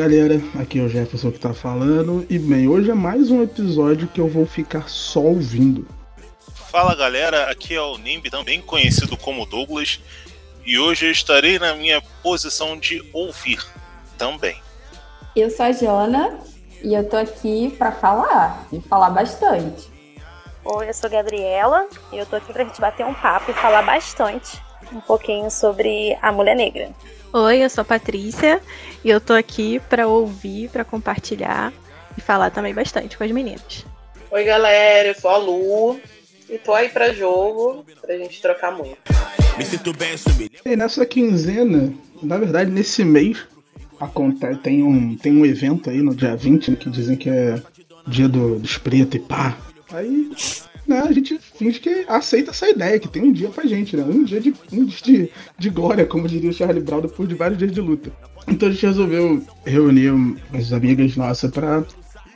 Galera, aqui é o Jefferson que tá falando. E bem, hoje é mais um episódio que eu vou ficar só ouvindo. Fala galera, aqui é o Nimb, também conhecido como Douglas. E hoje eu estarei na minha posição de ouvir também. Eu sou a Jona e eu tô aqui para falar e falar bastante. Oi, eu sou a Gabriela e eu tô aqui pra gente bater um papo e falar bastante um pouquinho sobre a mulher negra. Oi, eu sou a Patrícia e eu tô aqui para ouvir, para compartilhar e falar também bastante com as meninas. Oi, galera, eu sou a Lu e tô aí para jogo pra gente trocar muito. Me sinto bem E nessa quinzena, na verdade, nesse mês, acontece, tem um, tem um evento aí no dia 20 né, que dizem que é dia do, dos pretos e pá. Aí né, a gente finge que aceita essa ideia, que tem um dia pra gente, né? Um dia de, um dia de, de glória, como diria o Charlie Brown, depois de vários dias de luta. Então a gente resolveu reunir as amigas nossas para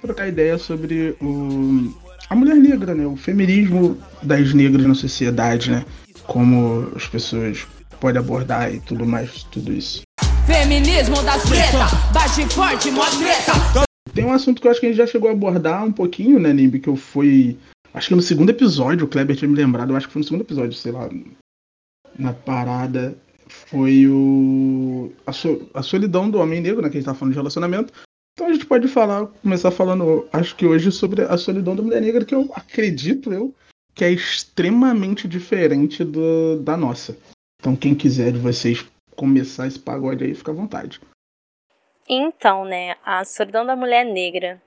trocar ideia sobre o, a mulher negra, né? O feminismo das negras na sociedade, né? Como as pessoas podem abordar e tudo mais, tudo isso. Feminismo das pretas, bate forte, mó treta. Tem um assunto que eu acho que a gente já chegou a abordar um pouquinho, né, Nimbi, que eu fui Acho que no segundo episódio, o Kleber tinha me lembrado, eu acho que foi no segundo episódio, sei lá, na parada, foi o. A, so, a solidão do homem negro, né? Que a gente tá falando de relacionamento. Então a gente pode falar, começar falando, acho que hoje, sobre a solidão da mulher negra, que eu acredito eu que é extremamente diferente do, da nossa. Então quem quiser de vocês começar esse pagode aí, fica à vontade. Então, né, a solidão da mulher negra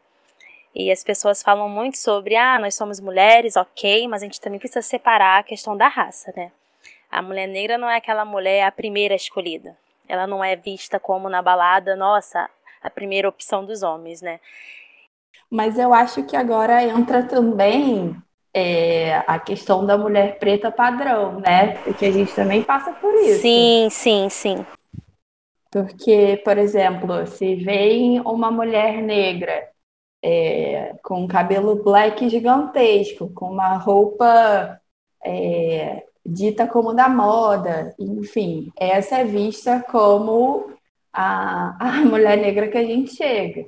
e as pessoas falam muito sobre, ah, nós somos mulheres, ok, mas a gente também precisa separar a questão da raça, né? A mulher negra não é aquela mulher a primeira escolhida. Ela não é vista como na balada, nossa, a primeira opção dos homens, né? Mas eu acho que agora entra também é, a questão da mulher preta padrão, né? Porque a gente também passa por isso. Sim, sim, sim. Porque, por exemplo, se vem uma mulher negra é, com um cabelo black gigantesco, com uma roupa é, dita como da moda, enfim, essa é vista como a, a mulher negra que a gente chega.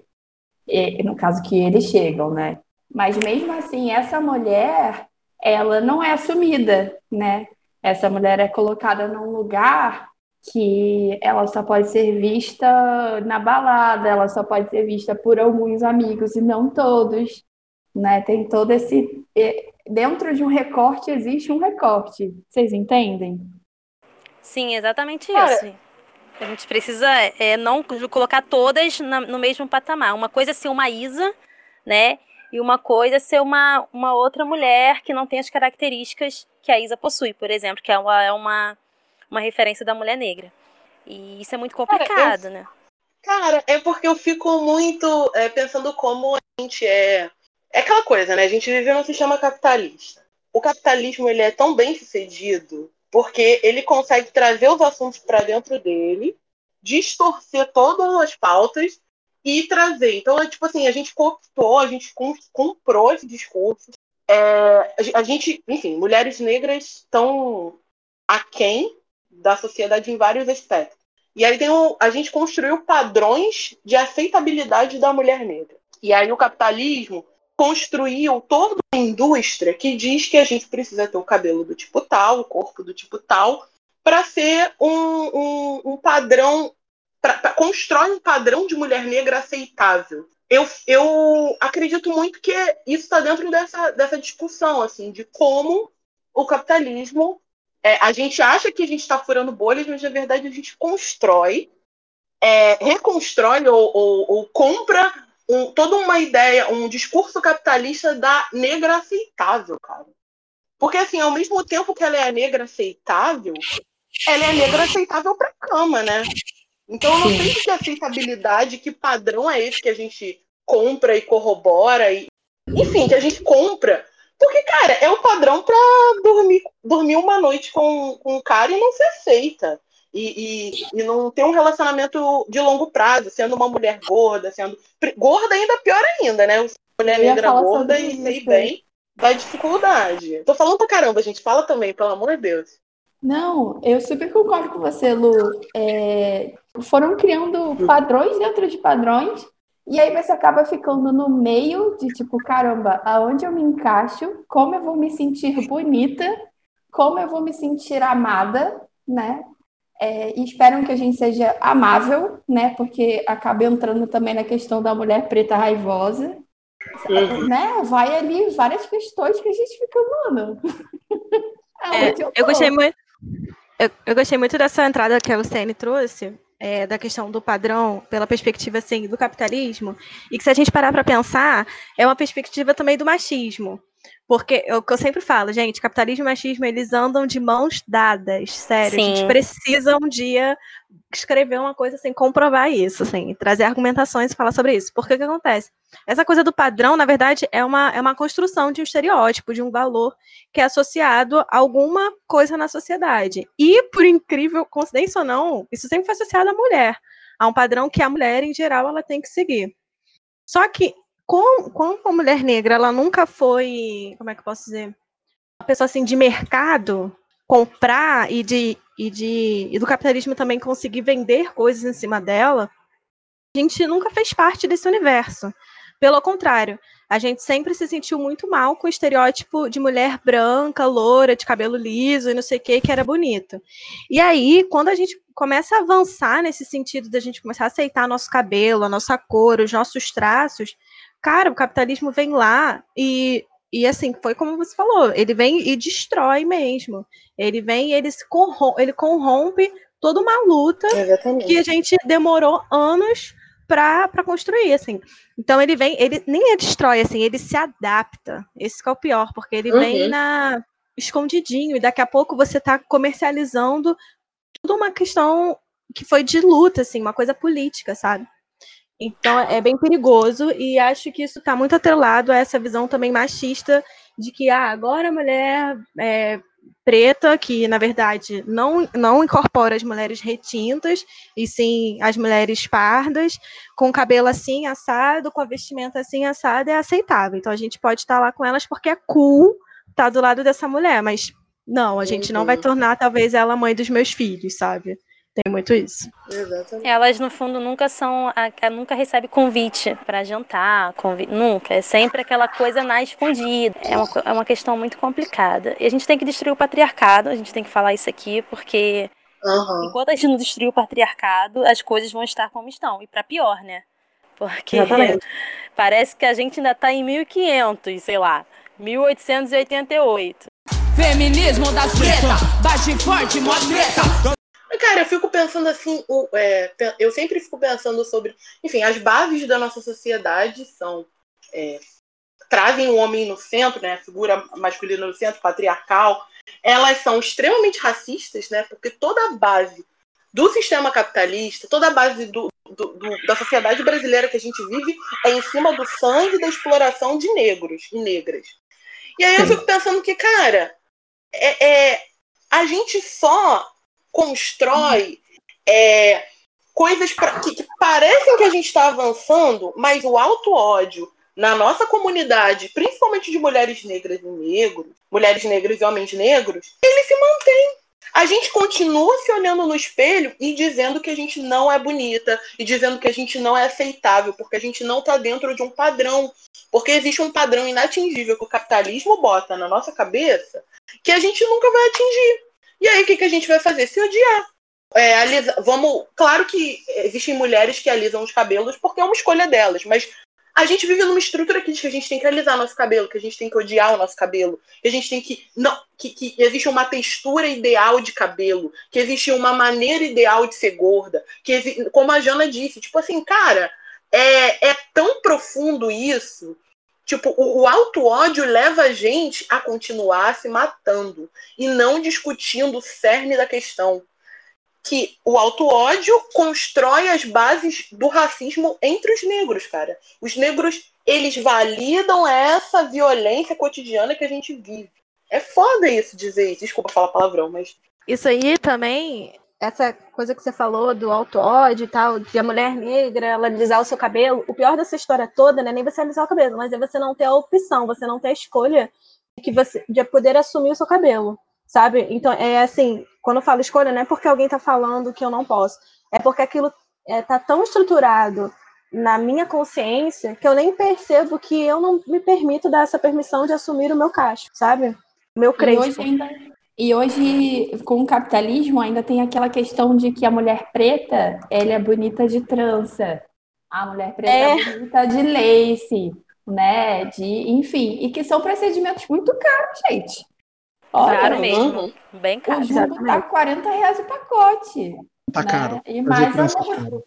E, no caso que eles chegam, né? Mas mesmo assim, essa mulher, ela não é assumida, né? Essa mulher é colocada num lugar que ela só pode ser vista na balada, ela só pode ser vista por alguns amigos e não todos, né? Tem todo esse dentro de um recorte existe um recorte. Vocês entendem? Sim, exatamente Cara, isso. A gente precisa é, não colocar todas na, no mesmo patamar. Uma coisa é ser uma Isa, né? E uma coisa é ser uma, uma outra mulher que não tem as características que a Isa possui, por exemplo, que ela é uma uma referência da mulher negra. E isso é muito complicado, cara, eu, né? Cara, é porque eu fico muito é, pensando como a gente é. É aquela coisa, né? A gente vive num sistema capitalista. O capitalismo ele é tão bem sucedido porque ele consegue trazer os assuntos para dentro dele, distorcer todas as pautas e trazer. Então, é tipo assim, a gente cooptou, a gente comprou esse discurso. É, a gente, enfim, mulheres negras estão aquém da sociedade em vários aspectos. E aí tem um, a gente construiu padrões de aceitabilidade da mulher negra. E aí o capitalismo construiu toda uma indústria que diz que a gente precisa ter o cabelo do tipo tal, o corpo do tipo tal, para ser um, um, um padrão, pra, pra, constrói um padrão de mulher negra aceitável. Eu, eu acredito muito que isso está dentro dessa, dessa discussão, assim, de como o capitalismo é, a gente acha que a gente está furando bolhas, mas na verdade a gente constrói, é, reconstrói ou, ou, ou compra um, toda uma ideia, um discurso capitalista da negra aceitável, cara. Porque, assim, ao mesmo tempo que ela é a negra aceitável, ela é a negra aceitável para cama, né? Então, eu não sei que aceitabilidade, que padrão é esse que a gente compra e corrobora, e, enfim, que a gente compra porque, cara, é o padrão pra dormir, dormir uma noite com, com um cara e não ser aceita. E, e, e, não ter um relacionamento de longo prazo, sendo uma mulher gorda, sendo. Gorda ainda pior ainda, né? Mulher negra gorda e sei bem da dificuldade. Tô falando pra caramba, gente. Fala também, pelo amor de Deus. Não, eu super concordo com você, Lu. É, foram criando padrões dentro de padrões, e aí você acaba ficando no meio de tipo, caramba, aonde eu me encaixo, como eu vou me sentir bonita, como eu vou me sentir amada, né? É, e esperam que a gente seja amável, né? Porque acaba entrando também na questão da mulher preta raivosa. Uhum. Né? Vai ali várias questões que a gente fica, mano. é, eu, eu, gostei muito. Eu, eu, gostei muito dessa entrada que a Luciane trouxe, é, da questão do padrão, pela perspectiva assim, do capitalismo, e que se a gente parar para pensar, é uma perspectiva também do machismo. Porque é o que eu sempre falo, gente, capitalismo e machismo, eles andam de mãos dadas, sério. Sim. A gente precisa um dia escrever uma coisa assim, comprovar isso, assim, trazer argumentações e falar sobre isso. Porque o que acontece? Essa coisa do padrão, na verdade, é uma, é uma construção de um estereótipo, de um valor que é associado a alguma coisa na sociedade. E, por incrível coincidência ou não, isso sempre foi associado à mulher, a um padrão que a mulher, em geral, ela tem que seguir. Só que com, com a mulher negra, ela nunca foi, como é que eu posso dizer, uma pessoa assim de mercado, comprar e de e de e do capitalismo também conseguir vender coisas em cima dela, a gente nunca fez parte desse universo. Pelo contrário, a gente sempre se sentiu muito mal com o estereótipo de mulher branca, loura, de cabelo liso e não sei o que, que era bonito. E aí, quando a gente começa a avançar nesse sentido da gente começar a aceitar nosso cabelo, a nossa cor, os nossos traços, Cara, o capitalismo vem lá e, e assim, foi como você falou, ele vem e destrói mesmo. Ele vem e ele, se corrompe, ele corrompe toda uma luta Exatamente. que a gente demorou anos para construir, assim. Então ele vem, ele nem destrói, assim, ele se adapta. Esse é o pior, porque ele uhum. vem na escondidinho e daqui a pouco você está comercializando tudo uma questão que foi de luta, assim, uma coisa política, sabe? Então é bem perigoso e acho que isso está muito atrelado a essa visão também machista de que ah, agora a mulher é, preta, que na verdade não, não incorpora as mulheres retintas, e sim as mulheres pardas, com cabelo assim assado, com a vestimenta assim assada, é aceitável. Então a gente pode estar lá com elas porque é cool estar tá do lado dessa mulher, mas não, a gente uhum. não vai uhum. tornar talvez ela mãe dos meus filhos, sabe? Tem muito isso. Exatamente. Elas, no fundo, nunca são. nunca recebe convite para jantar, convi nunca. É sempre aquela coisa na escondida. É uma, é uma questão muito complicada. E a gente tem que destruir o patriarcado, a gente tem que falar isso aqui, porque uhum. enquanto a gente não destruir o patriarcado, as coisas vão estar como estão. E para pior, né? Porque Exatamente. parece que a gente ainda está em 1500, sei lá, 1888. Feminismo das pretas, bate forte, mó treta. Cara, eu fico pensando assim, o, é, eu sempre fico pensando sobre, enfim, as bases da nossa sociedade são é, trazem o homem no centro, né, a figura masculina no centro, patriarcal, elas são extremamente racistas, né, porque toda a base do sistema capitalista, toda a base do, do, do, da sociedade brasileira que a gente vive é em cima do sangue da exploração de negros e negras. E aí eu fico pensando que, cara, é, é a gente só constrói é, coisas pra, que, que parecem que a gente está avançando, mas o alto ódio na nossa comunidade, principalmente de mulheres negras e negros, mulheres negras e homens negros, ele se mantém. A gente continua se olhando no espelho e dizendo que a gente não é bonita, e dizendo que a gente não é aceitável, porque a gente não está dentro de um padrão. Porque existe um padrão inatingível que o capitalismo bota na nossa cabeça que a gente nunca vai atingir. E aí o que, que a gente vai fazer? Se odiar. É, alisa, vamos, claro que existem mulheres que alisam os cabelos porque é uma escolha delas, mas a gente vive numa estrutura que diz que a gente tem que alisar nosso cabelo, que a gente tem que odiar o nosso cabelo, que a gente tem que não, que, que existe uma textura ideal de cabelo, que existe uma maneira ideal de ser gorda, que como a Jana disse, tipo assim, cara, é, é tão profundo isso Tipo, o, o auto-ódio leva a gente a continuar se matando e não discutindo o cerne da questão. Que o auto-ódio constrói as bases do racismo entre os negros, cara. Os negros, eles validam essa violência cotidiana que a gente vive. É foda isso dizer isso. Desculpa falar palavrão, mas. Isso aí também essa coisa que você falou do auto-ódio e tal, de a mulher negra, ela alisar o seu cabelo, o pior dessa história toda não é nem você alisar o cabelo, mas é você não ter a opção, você não ter a escolha de, que você, de poder assumir o seu cabelo. sabe? Então, é assim, quando eu falo escolha, não é porque alguém está falando que eu não posso, é porque aquilo é, tão estruturado na minha consciência que eu nem percebo que eu não me permito dar essa permissão de assumir o meu cacho, sabe? Meu. E hoje, ainda, e hoje, com o capitalismo, ainda tem aquela questão de que a mulher preta, ela é bonita de trança. A mulher preta é, é bonita de lace, né? De, enfim, e que são procedimentos muito caros, gente. Olha, caro mesmo, uhum. bem caro. O jumbo tá 40 reais o pacote. Tá né? caro. E mais a mão...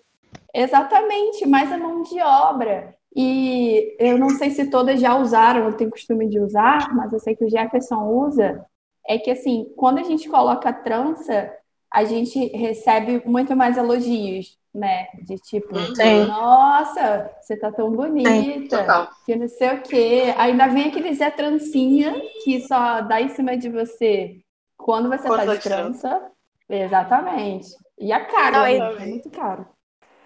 Exatamente, mais a mão de obra. E eu não sei se todas já usaram, eu tenho costume de usar, mas eu sei que o Jefferson usa. É que assim, quando a gente coloca trança, a gente recebe muito mais elogios, né? De tipo, Sim. nossa, você tá tão bonita, que não sei o quê. Ainda vem aquele Zé Trancinha que só dá em cima de você quando você quando tá de trança. Exatamente. E a cara, não, é muito caro.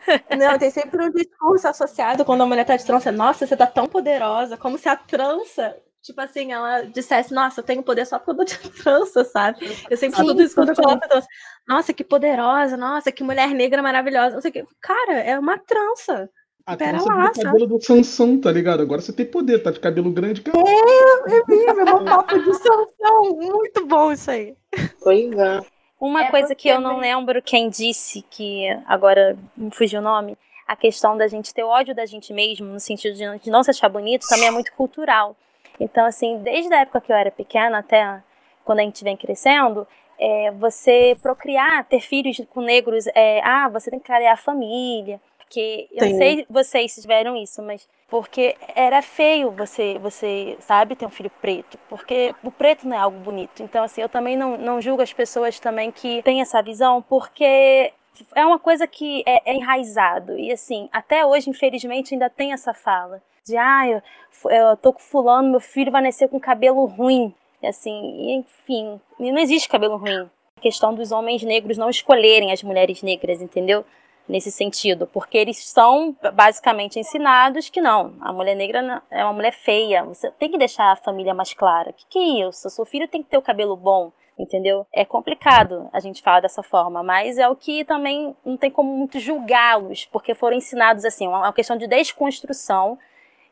Não, tem sempre um discurso associado quando a mulher tá de trança. Nossa, você tá tão poderosa, como se a trança, tipo assim, ela dissesse, nossa, eu tenho poder só porque eu dou de trança, sabe? Eu sempre falo isso quando eu coloco trança. Nossa, que poderosa, nossa, que mulher negra maravilhosa. Não sei o que. Cara, é uma trança. A Pera lá, do cabelo do Sansão, tá ligado? Agora você tem poder, tá de cabelo grande. Cara. É, é mesmo, é um papo de Sansão. Muito bom isso aí. Pois é. Uma é coisa que eu não lembro quem disse, que agora me fugiu o nome, a questão da gente ter ódio da gente mesmo, no sentido de não se achar bonito, também é muito cultural. Então, assim, desde a época que eu era pequena até quando a gente vem crescendo, é, você procriar, ter filhos com negros, é, ah, você tem que criar a família, porque eu não sei vocês se tiveram isso, mas porque era feio você, você, sabe, ter um filho preto, porque o preto não é algo bonito. Então, assim, eu também não, não julgo as pessoas também que têm essa visão, porque é uma coisa que é, é enraizado. E, assim, até hoje, infelizmente, ainda tem essa fala de, ah, eu, eu tô com fulano, meu filho vai nascer com cabelo ruim. E, assim, enfim, não existe cabelo ruim. A questão dos homens negros não escolherem as mulheres negras, entendeu? nesse sentido, porque eles são basicamente ensinados que não, a mulher negra é uma mulher feia, você tem que deixar a família mais clara. O que, que é isso? Seu filho tem que ter o cabelo bom, entendeu? É complicado a gente falar dessa forma, mas é o que também não tem como muito julgá-los, porque foram ensinados assim, uma questão de desconstrução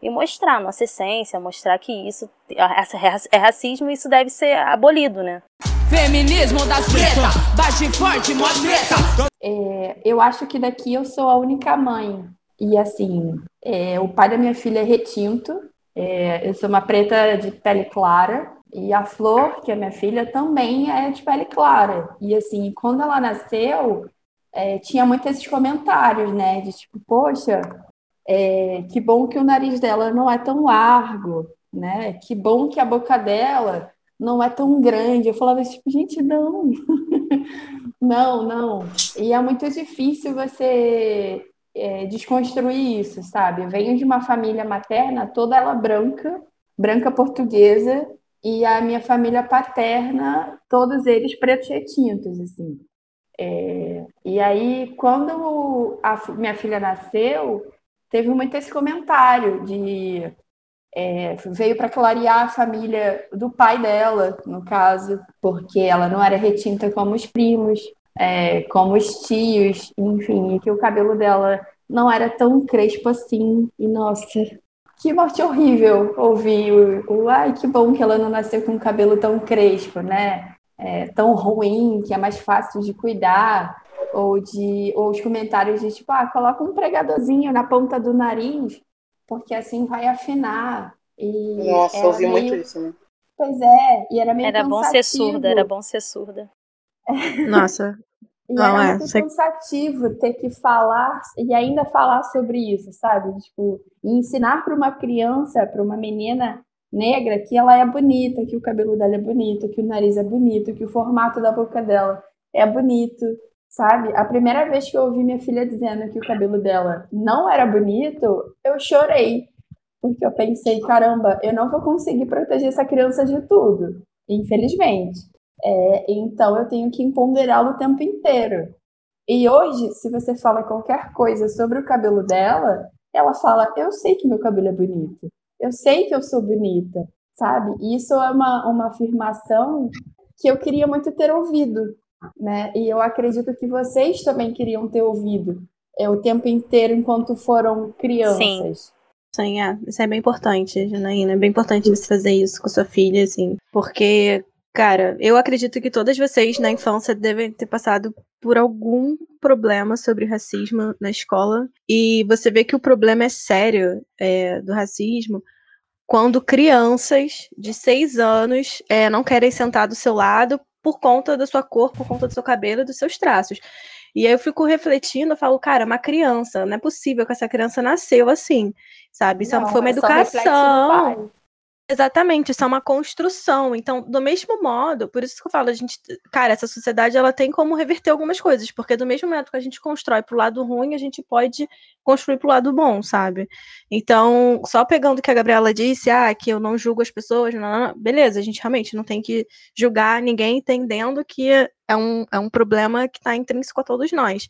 e mostrar nossa essência, mostrar que isso é racismo e isso deve ser abolido, né? Feminismo das pretas, bate forte, mó treta. É, eu acho que daqui eu sou a única mãe. E assim, é, o pai da minha filha é retinto, é, eu sou uma preta de pele clara, e a Flor, que é minha filha, também é de pele clara. E assim, quando ela nasceu, é, tinha muitos esses comentários, né? De tipo, poxa, é, que bom que o nariz dela não é tão largo, né? Que bom que a boca dela não é tão grande. Eu falava tipo, gente, não, não, não. E é muito difícil você é, desconstruir isso, sabe? Eu venho de uma família materna, toda ela branca, branca portuguesa, e a minha família paterna, todos eles pretos retintos, assim. É, e aí, quando a minha filha nasceu, teve muito esse comentário de é, veio para clarear a família do pai dela, no caso, porque ela não era retinta como os primos, é, como os tios, enfim, e que o cabelo dela não era tão crespo assim. E nossa, que morte horrível ouvir o, o ai, que bom que ela não nasceu com um cabelo tão crespo, né? É, tão ruim, que é mais fácil de cuidar, ou de ou os comentários de tipo, ah, coloca um pregadorzinho na ponta do nariz porque assim vai afinar. E Nossa, ouvi meio... muito isso, né? Pois é, e era meio Era cansativo. bom ser surda, era bom ser surda. Nossa. E não, era é, muito cansativo ter que falar e ainda falar sobre isso, sabe? Tipo, ensinar para uma criança, para uma menina negra, que ela é bonita, que o cabelo dela é bonito, que o nariz é bonito, que o formato da boca dela é bonito, sabe? A primeira vez que eu ouvi minha filha dizendo que o cabelo dela não era bonito, eu chorei. Porque eu pensei, caramba, eu não vou conseguir proteger essa criança de tudo, infelizmente. É, então eu tenho que empoderá-lo o tempo inteiro. E hoje, se você fala qualquer coisa sobre o cabelo dela, ela fala: Eu sei que meu cabelo é bonito, eu sei que eu sou bonita, sabe? E isso é uma, uma afirmação que eu queria muito ter ouvido, né? E eu acredito que vocês também queriam ter ouvido é, o tempo inteiro enquanto foram crianças. Sim. Sim, é. Isso é bem importante, Janaína. É bem importante você fazer isso com sua filha, assim. Porque, cara, eu acredito que todas vocês na infância devem ter passado por algum problema sobre racismo na escola. E você vê que o problema é sério é, do racismo quando crianças de seis anos é, não querem sentar do seu lado por conta da sua cor, por conta do seu cabelo e dos seus traços. E aí eu fico refletindo, eu falo, cara, uma criança, não é possível que essa criança nasceu assim, sabe? Isso não, foi uma é educação. Exatamente, isso é uma construção. Então, do mesmo modo, por isso que eu falo, a gente, cara, essa sociedade ela tem como reverter algumas coisas, porque do mesmo modo que a gente constrói pro lado ruim, a gente pode construir pro lado bom, sabe? Então, só pegando o que a Gabriela disse, ah, que eu não julgo as pessoas, não, não, beleza, a gente realmente não tem que julgar ninguém entendendo que é um, é um problema que está intrínseco a todos nós.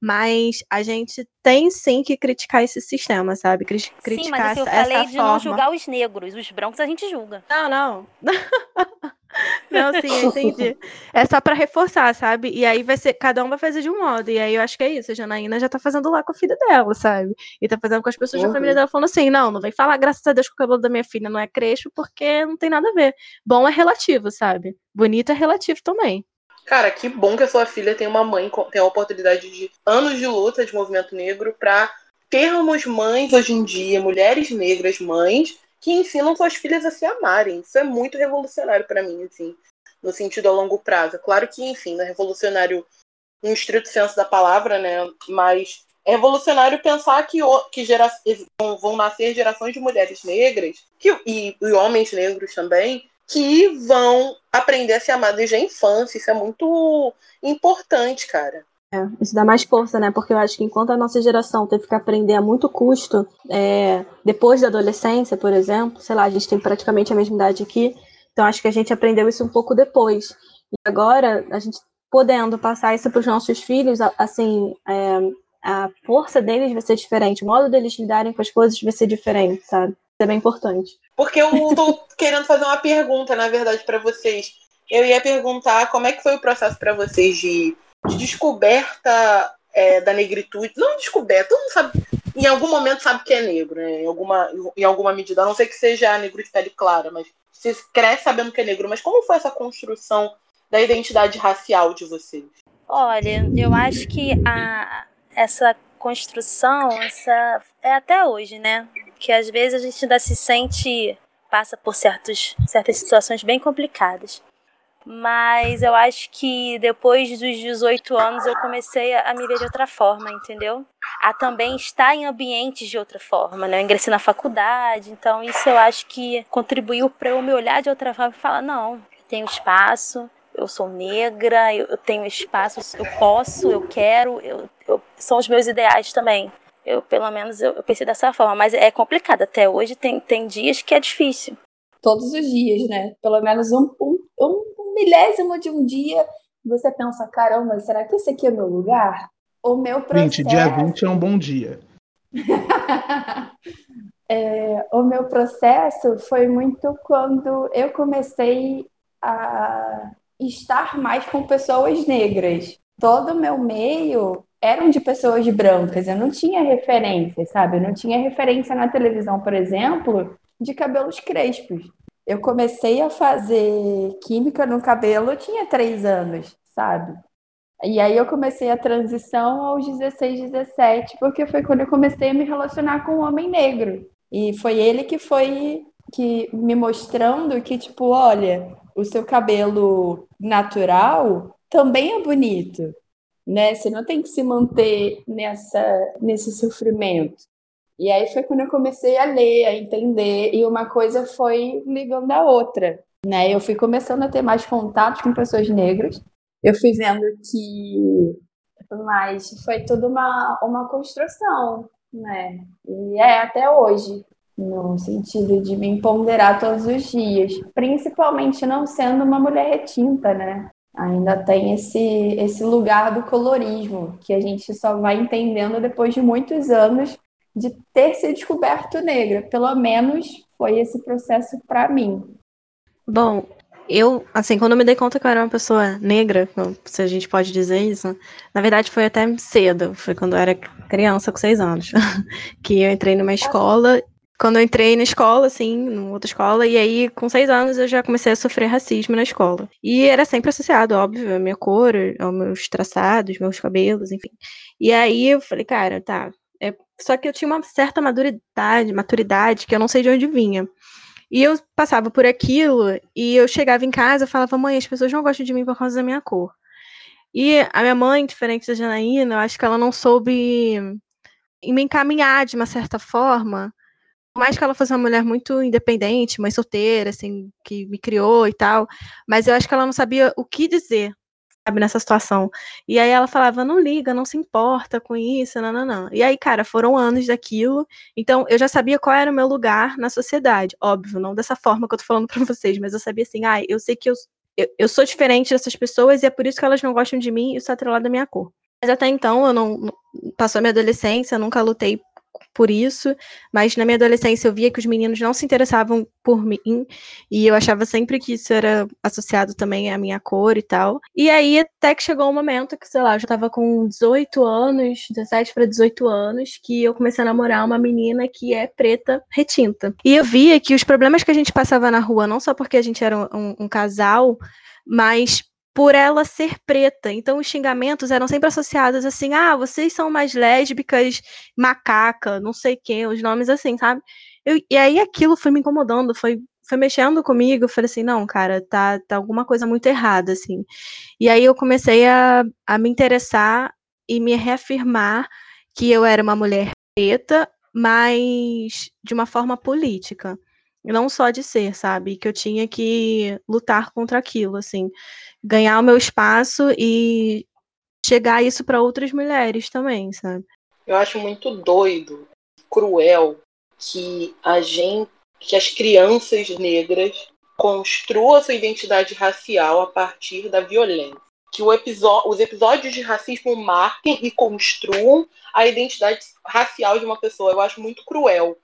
Mas a gente tem sim que criticar esse sistema, sabe? criticar sim, mas essa, eu falei de forma. não julgar os negros. Os brancos a gente julga. Não, não. Não, sim, eu entendi. É só para reforçar, sabe? E aí vai ser, cada um vai fazer de um modo. E aí eu acho que é isso. A Janaína já tá fazendo lá com a filha dela, sabe? E tá fazendo com as pessoas uhum. da família dela falando assim: não, não vem falar, graças a Deus, que o cabelo da minha filha não é crespo, porque não tem nada a ver. Bom é relativo, sabe? Bonito é relativo também. Cara, que bom que a sua filha tem uma mãe, tem a oportunidade de anos de luta de movimento negro para termos mães hoje em dia, mulheres negras mães, que ensinam suas filhas a se amarem. Isso é muito revolucionário para mim, assim, no sentido a longo prazo. Claro que, enfim, é revolucionário no estrito senso da palavra, né? Mas é revolucionário pensar que, que gera, vão nascer gerações de mulheres negras que, e, e homens negros também que vão aprender a se amar desde a infância. Isso é muito importante, cara. É, isso dá mais força, né? Porque eu acho que enquanto a nossa geração teve que aprender a muito custo, é, depois da adolescência, por exemplo, sei lá, a gente tem praticamente a mesma idade aqui, então acho que a gente aprendeu isso um pouco depois. E agora, a gente podendo passar isso para os nossos filhos, assim, é, a força deles vai ser diferente, o modo deles lidarem com as coisas vai ser diferente, sabe? É bem importante. Porque eu tô querendo fazer uma pergunta, na verdade, para vocês. Eu ia perguntar como é que foi o processo para vocês de, de descoberta é, da negritude. Não descoberta, todo mundo sabe. Em algum momento sabe que é negro, né? Em alguma, em alguma medida. A não sei que seja negro de pele clara, mas você cresce sabendo que é negro. Mas como foi essa construção da identidade racial de vocês? Olha, eu acho que a, essa construção, essa é até hoje, né? Que às vezes a gente ainda se sente, passa por certos, certas situações bem complicadas. Mas eu acho que depois dos 18 anos eu comecei a me ver de outra forma, entendeu? A também estar em ambientes de outra forma, né? Eu ingressei na faculdade, então isso eu acho que contribuiu para eu me olhar de outra forma e falar: não, tenho espaço, eu sou negra, eu, tenho espaço, eu posso, eu quero, eu, eu, são os meus ideais também. Eu, pelo menos, eu, eu pensei dessa forma, mas é complicado. Até hoje tem, tem dias que é difícil. Todos os dias, né? Pelo menos um, um, um milésimo de um dia você pensa, caramba, será que esse aqui é meu lugar? O meu processo... 20, dia 20 é um bom dia. é, o meu processo foi muito quando eu comecei a estar mais com pessoas negras. Todo o meu meio eram de pessoas brancas, eu não tinha referência, sabe? Eu não tinha referência na televisão, por exemplo, de cabelos crespos. Eu comecei a fazer química no cabelo, eu tinha três anos, sabe? E aí eu comecei a transição aos 16, 17, porque foi quando eu comecei a me relacionar com um homem negro. E foi ele que foi que me mostrando que, tipo, olha, o seu cabelo natural também é bonito né? Você não tem que se manter nessa, nesse sofrimento. E aí foi quando eu comecei a ler, a entender, e uma coisa foi ligando a outra, né? Eu fui começando a ter mais contato com pessoas negras, eu fui vendo que mas foi tudo uma, uma construção, né? E é até hoje, no sentido de me empoderar todos os dias, principalmente não sendo uma mulher retinta, né? Ainda tem esse, esse lugar do colorismo, que a gente só vai entendendo depois de muitos anos de ter se descoberto negra. Pelo menos foi esse processo para mim. Bom, eu, assim, quando eu me dei conta que eu era uma pessoa negra, se a gente pode dizer isso, na verdade foi até cedo, foi quando eu era criança, com seis anos, que eu entrei numa escola. Quando eu entrei na escola, assim, numa outra escola, e aí com seis anos eu já comecei a sofrer racismo na escola. E era sempre associado, óbvio, à minha cor, aos meus traçados, meus cabelos, enfim. E aí eu falei, cara, tá. É... Só que eu tinha uma certa maturidade, maturidade que eu não sei de onde vinha. E eu passava por aquilo e eu chegava em casa e falava, mãe, as pessoas não gostam de mim por causa da minha cor. E a minha mãe, diferente da Janaína, eu acho que ela não soube me encaminhar de uma certa forma. Mais que ela fosse uma mulher muito independente, mãe solteira, assim, que me criou e tal, mas eu acho que ela não sabia o que dizer sabe, nessa situação. E aí ela falava, não liga, não se importa com isso, não, não, não. E aí, cara, foram anos daquilo, então eu já sabia qual era o meu lugar na sociedade. Óbvio, não dessa forma que eu tô falando pra vocês, mas eu sabia assim, ah, eu sei que eu, eu, eu sou diferente dessas pessoas e é por isso que elas não gostam de mim e isso é atrelado da minha cor. Mas até então, eu não. Passou a minha adolescência, eu nunca lutei por isso, mas na minha adolescência eu via que os meninos não se interessavam por mim, e eu achava sempre que isso era associado também à minha cor e tal. E aí até que chegou um momento que, sei lá, eu já tava com 18 anos, 17 para 18 anos, que eu comecei a namorar uma menina que é preta retinta. E eu via que os problemas que a gente passava na rua, não só porque a gente era um, um casal, mas por ela ser preta. Então os xingamentos eram sempre associados assim: "Ah, vocês são mais lésbicas, macaca, não sei quem, os nomes assim, sabe?" Eu, e aí aquilo foi me incomodando, foi foi mexendo comigo, eu falei assim: "Não, cara, tá tá alguma coisa muito errada assim". E aí eu comecei a, a me interessar e me reafirmar que eu era uma mulher preta, mas de uma forma política. Não só de ser, sabe? Que eu tinha que lutar contra aquilo, assim ganhar o meu espaço e chegar isso para outras mulheres também, sabe? Eu acho muito doido, cruel que a gente, que as crianças negras construam sua identidade racial a partir da violência. Que os episódios de racismo marquem e construam a identidade racial de uma pessoa. Eu acho muito cruel.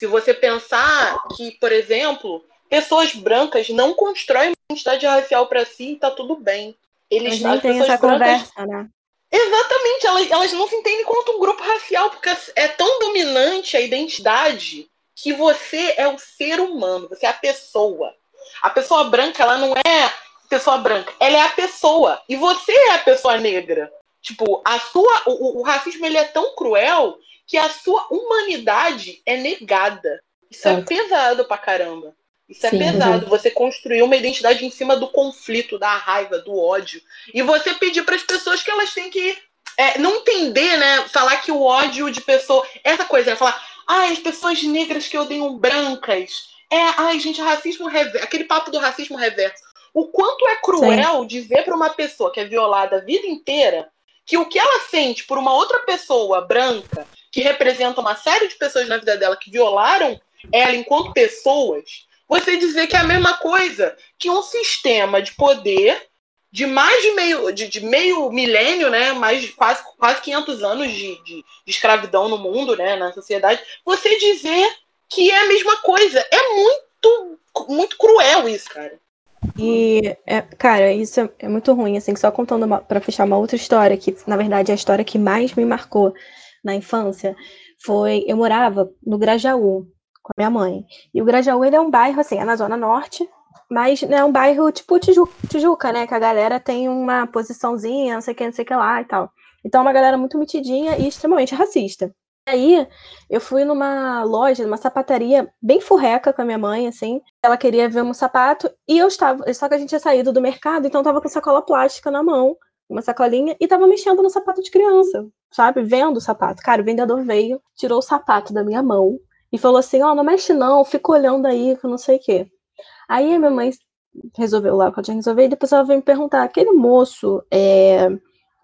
Se você pensar que, por exemplo, pessoas brancas não constroem uma identidade racial para si e tá tudo bem. Eles não têm essa brancas... conversa, né? Exatamente, elas, elas não se entendem quanto um grupo racial, porque é tão dominante a identidade que você é o ser humano, você é a pessoa. A pessoa branca, ela não é pessoa branca, ela é a pessoa. E você é a pessoa negra. Tipo, a sua, o, o racismo ele é tão cruel que a sua humanidade é negada. Isso é, é pesado pra caramba. Isso é Sim, é pesado. Uhum. Você construir uma identidade em cima do conflito, da raiva, do ódio. E você pedir para as pessoas que elas têm que é, não entender, né? Falar que o ódio de pessoa. Essa coisa, né? Falar, ai, ah, as pessoas negras que odeiam brancas. É, ai, gente, racismo reverso. Aquele papo do racismo reverso. O quanto é cruel Sim. dizer para uma pessoa que é violada a vida inteira que o que ela sente por uma outra pessoa branca, que representa uma série de pessoas na vida dela que violaram ela enquanto pessoas, você dizer que é a mesma coisa que um sistema de poder de mais de meio, de, de meio milênio, né, mais quase, quase 500 anos de, de, de, escravidão no mundo, né, na sociedade, você dizer que é a mesma coisa. É muito, muito cruel isso, cara. E, é, cara, isso é, é, muito ruim, assim, só contando para fechar uma outra história, que na verdade é a história que mais me marcou na infância, foi, eu morava no Grajaú, com a minha mãe. E o Grajaú, ele é um bairro, assim, é na Zona Norte, mas é um bairro tipo Tijuca, Tijuca, né? Que a galera tem uma posiçãozinha, não sei o que, não sei o que lá e tal. Então é uma galera muito mitidinha e extremamente racista. Aí eu fui numa loja, numa sapataria bem furreca com a minha mãe, assim. Ela queria ver um sapato e eu estava. Só que a gente tinha saído do mercado, então eu tava com sacola plástica na mão, uma sacolinha, e tava mexendo no sapato de criança, sabe? Vendo o sapato. Cara, o vendedor veio, tirou o sapato da minha mão, e falou assim: Ó, oh, não mexe não, fica olhando aí, que eu não sei o quê. Aí a minha mãe resolveu lá o que ela tinha resolver, e depois ela veio me perguntar: aquele moço, é,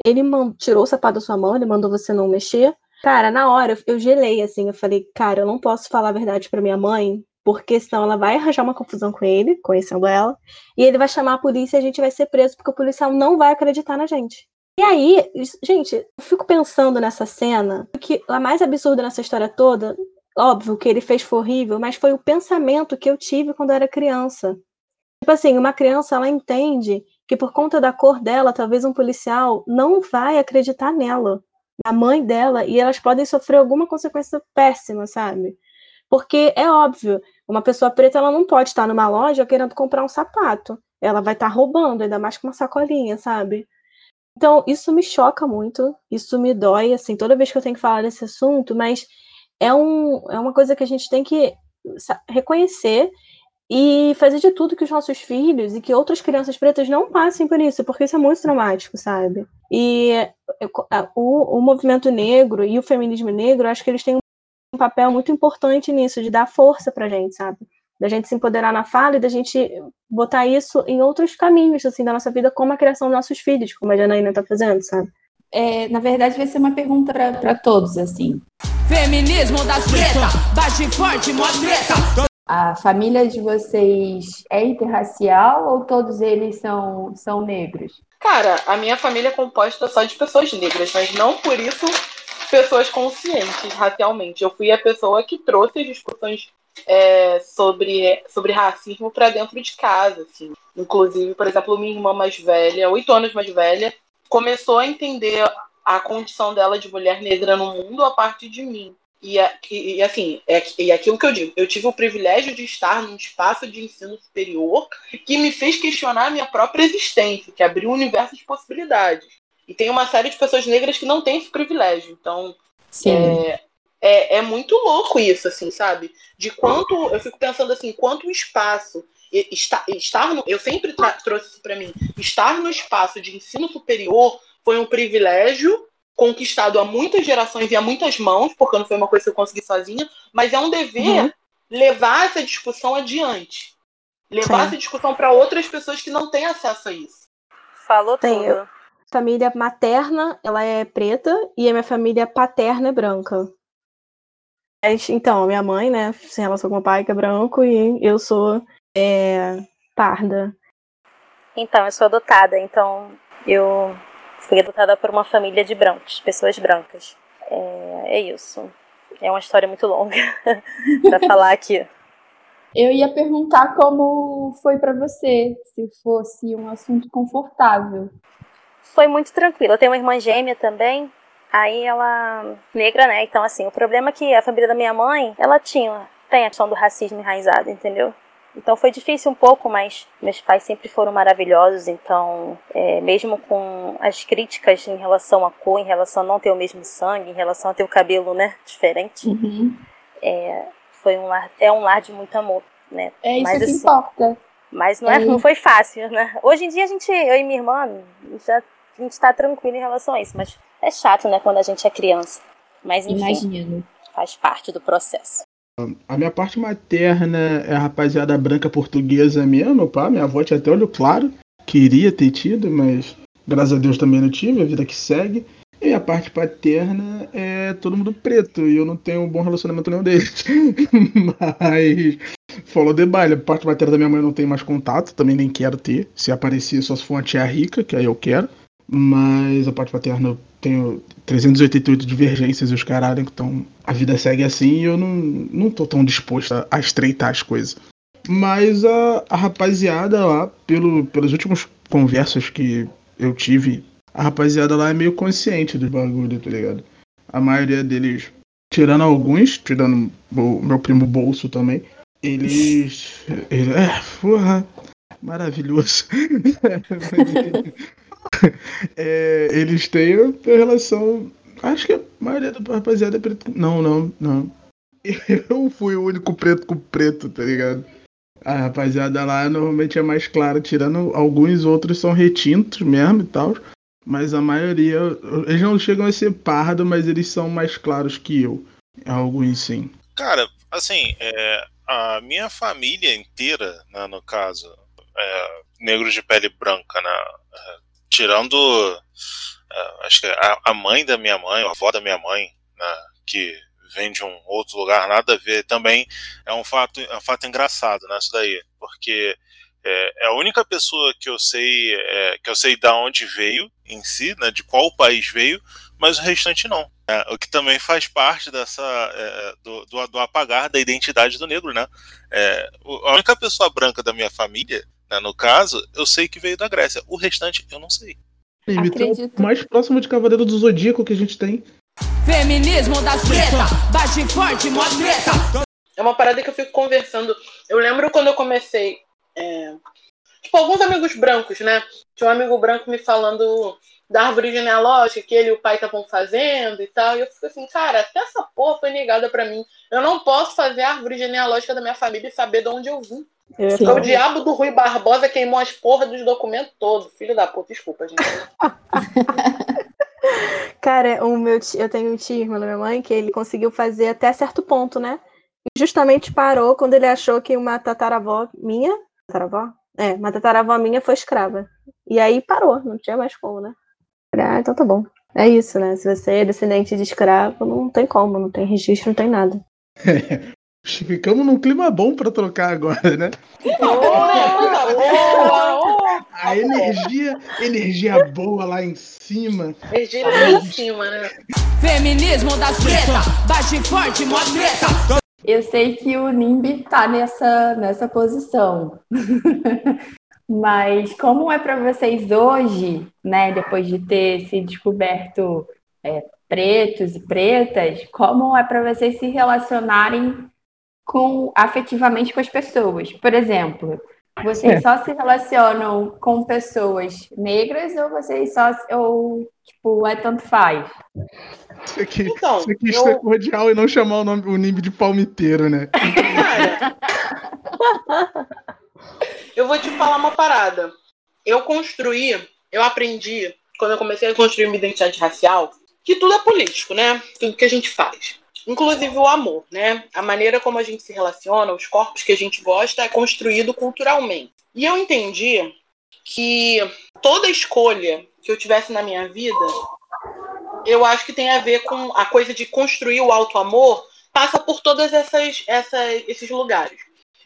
ele tirou o sapato da sua mão, ele mandou você não mexer? Cara, na hora eu, eu gelei assim, eu falei: cara, eu não posso falar a verdade para minha mãe, porque senão ela vai arranjar uma confusão com ele, conhecendo ela, e ele vai chamar a polícia e a gente vai ser preso, porque o policial não vai acreditar na gente. E aí, gente, eu fico pensando nessa cena, que a mais absurda nessa história toda Óbvio que ele fez foi horrível, mas foi o pensamento que eu tive quando eu era criança. Tipo assim, uma criança, ela entende que por conta da cor dela, talvez um policial não vai acreditar nela, na mãe dela, e elas podem sofrer alguma consequência péssima, sabe? Porque é óbvio, uma pessoa preta ela não pode estar numa loja querendo comprar um sapato. Ela vai estar roubando, ainda mais com uma sacolinha, sabe? Então, isso me choca muito, isso me dói, assim, toda vez que eu tenho que falar desse assunto, mas é, um, é uma coisa que a gente tem que reconhecer e fazer de tudo que os nossos filhos e que outras crianças pretas não passem por isso, porque isso é muito traumático, sabe? E o, o movimento negro e o feminismo negro, acho que eles têm um papel muito importante nisso, de dar força pra gente, sabe? Da gente se empoderar na fala e da gente botar isso em outros caminhos, assim, da nossa vida, como a criação dos nossos filhos, como a Janaína tá fazendo, sabe? É, na verdade, vai ser uma pergunta para todos, assim. Feminismo das pretas, bate forte, mó treta. A família de vocês é interracial ou todos eles são, são negros? Cara, a minha família é composta só de pessoas negras, mas não por isso pessoas conscientes racialmente. Eu fui a pessoa que trouxe as discussões é, sobre, sobre racismo para dentro de casa. Assim. Inclusive, por exemplo, minha irmã mais velha, oito anos mais velha, começou a entender a condição dela de mulher negra no mundo a partir de mim. E, e, assim, é, e aquilo que eu digo, eu tive o privilégio de estar num espaço de ensino superior que me fez questionar a minha própria existência, que abriu um universo de possibilidades. E tem uma série de pessoas negras que não têm esse privilégio. Então, é, é, é, muito louco isso, assim, sabe? De quanto, eu fico pensando assim, quanto o espaço estar, estar no, eu sempre trouxe isso para mim, estar no espaço de ensino superior foi um privilégio conquistado a muitas gerações e a muitas mãos, porque não foi uma coisa que eu consegui sozinha, mas é um dever uhum. levar essa discussão adiante. Levar Sim. essa discussão para outras pessoas que não têm acesso a isso. Falou Sim, tudo. Eu, família materna, ela é preta e a minha família paterna é branca. Então, minha mãe, né, se relaciona com o pai que é branco e eu sou é, parda. Então, eu sou adotada, então eu Fui adotada por uma família de brancos, pessoas brancas. É, é isso. É uma história muito longa para falar aqui. Eu ia perguntar como foi para você, se fosse um assunto confortável. Foi muito tranquilo. Eu tenho uma irmã gêmea também. Aí ela negra, né? Então assim, o problema é que a família da minha mãe, ela tinha tem a questão do racismo enraizado, entendeu? Então foi difícil um pouco, mas meus pais sempre foram maravilhosos. Então, é, mesmo com as críticas em relação à cor, em relação a não ter o mesmo sangue, em relação a ter o cabelo, né, diferente, uhum. é, foi um lar, é um lar de muito amor, né? É isso mas, que assim, importa. Mas não, é, não foi fácil, né? Hoje em dia a gente, eu e minha irmã, já a gente está tranquilo em relação a isso, mas é chato, né, quando a gente é criança. Mas enfim, Imagino. faz parte do processo. A minha parte materna é a rapaziada branca portuguesa mesmo, pá. Minha avó tinha até olho claro. Queria ter tido, mas graças a Deus também não tive, a vida que segue. E a parte paterna é todo mundo preto, e eu não tenho um bom relacionamento nenhum deles. mas falou de baile. A parte materna da minha mãe eu não tenho mais contato, também nem quero ter. Se aparecer só se for uma tia rica, que aí eu quero. Mas a parte paterna eu tenho 388 divergências e os caralho, então a vida segue assim e eu não, não tô tão disposto a, estreitar as coisas. Mas a, a rapaziada lá, pelo, pelos últimos conversas que eu tive, a rapaziada lá é meio consciente do bagulho, tá ligado? A maioria deles, tirando alguns, tirando o meu primo Bolso também, eles. eles é, porra, maravilhoso. é, eles têm uma relação. Acho que a maioria da rapaziada é preto. Não, não, não. Eu fui o único preto com preto, tá ligado? A rapaziada lá normalmente é mais clara, tirando alguns outros são retintos mesmo e tal. Mas a maioria, eles não chegam a ser pardo, mas eles são mais claros que eu. Alguns sim. Cara, assim, é, a minha família inteira, né, no caso, é, negros de pele branca, né, é, tirando uh, acho que a, a, mãe da minha mãe, a avó da minha mãe, né, que vem de um outro lugar, nada a ver, também é um fato, é um fato engraçado, né, isso daí, porque é, é a única pessoa que eu sei é, que eu sei da onde veio em si, né, de qual país veio, mas o restante não. É, o que também faz parte dessa é, do, do, do, apagar da identidade do negro, né? É, a única pessoa branca da minha família Né? No caso, eu sei que veio da Grécia. O restante, eu não sei. Acredito. o mais próximo de Cavaleiro do Zodíaco que a gente tem. Feminismo das preta, bate forte, mó treta. É uma parada que eu fico conversando. Eu lembro quando eu comecei. É... Tipo, alguns amigos brancos, né? Tinha um amigo branco me falando da árvore genealógica que ele e o pai estavam fazendo e tal. E eu fico assim, cara, até essa porra foi negada para mim. Eu não posso fazer a árvore genealógica da minha família e saber de onde eu vim. Sim. O diabo do Rui Barbosa queimou as porras dos documentos todos. Filho da puta, desculpa, gente. Cara, o meu tio, eu tenho um tio, irmão da minha mãe, que ele conseguiu fazer até certo ponto, né? E justamente parou quando ele achou que uma tataravó minha. Tataravó? É, uma tataravó minha foi escrava. E aí parou, não tinha mais como, né? Ah, então tá bom. É isso, né? Se você é descendente de escravo, não tem como, não tem registro, não tem nada. Ficamos num clima bom para trocar agora, né? A energia, energia boa lá em cima. Energia lá em cima, né? Feminismo das preta, bate forte, mó treta. Eu sei que o NIMB tá nessa, nessa posição. Mas como é para vocês hoje, né, depois de ter se descoberto é, pretos e pretas, como é para vocês se relacionarem com afetivamente com as pessoas? Por exemplo, vocês é. só se relacionam com pessoas negras ou vocês só ou tipo é tanto faz? Você, que, então, você quis eu... ser cordial e não chamar o nome o NIMB de palmiteiro, né? Cara, eu vou te falar uma parada. Eu construí, eu aprendi, quando eu comecei a construir uma identidade racial, que tudo é político, né? Tudo que a gente faz. Inclusive o amor, né? A maneira como a gente se relaciona, os corpos que a gente gosta é construído culturalmente. E eu entendi que toda escolha que eu tivesse na minha vida, eu acho que tem a ver com a coisa de construir o alto amor, passa por todos essas, essas, esses lugares.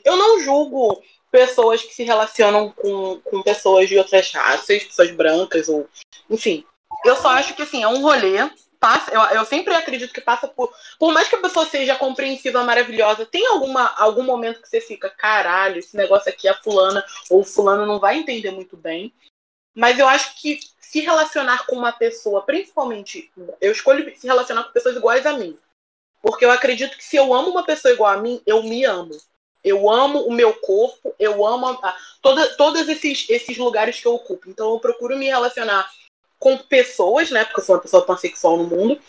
Eu não julgo pessoas que se relacionam com, com pessoas de outras raças, pessoas brancas, ou enfim. Eu só acho que assim, é um rolê. Passa, eu, eu sempre acredito que passa por. Por mais que a pessoa seja compreensiva, maravilhosa, tem alguma, algum momento que você fica, caralho, esse negócio aqui é fulana, ou fulano não vai entender muito bem. Mas eu acho que se relacionar com uma pessoa, principalmente, eu escolho se relacionar com pessoas iguais a mim. Porque eu acredito que se eu amo uma pessoa igual a mim, eu me amo. Eu amo o meu corpo, eu amo a, toda, todos esses, esses lugares que eu ocupo. Então eu procuro me relacionar com pessoas, né? Porque eu sou uma pessoa pansexual no mundo.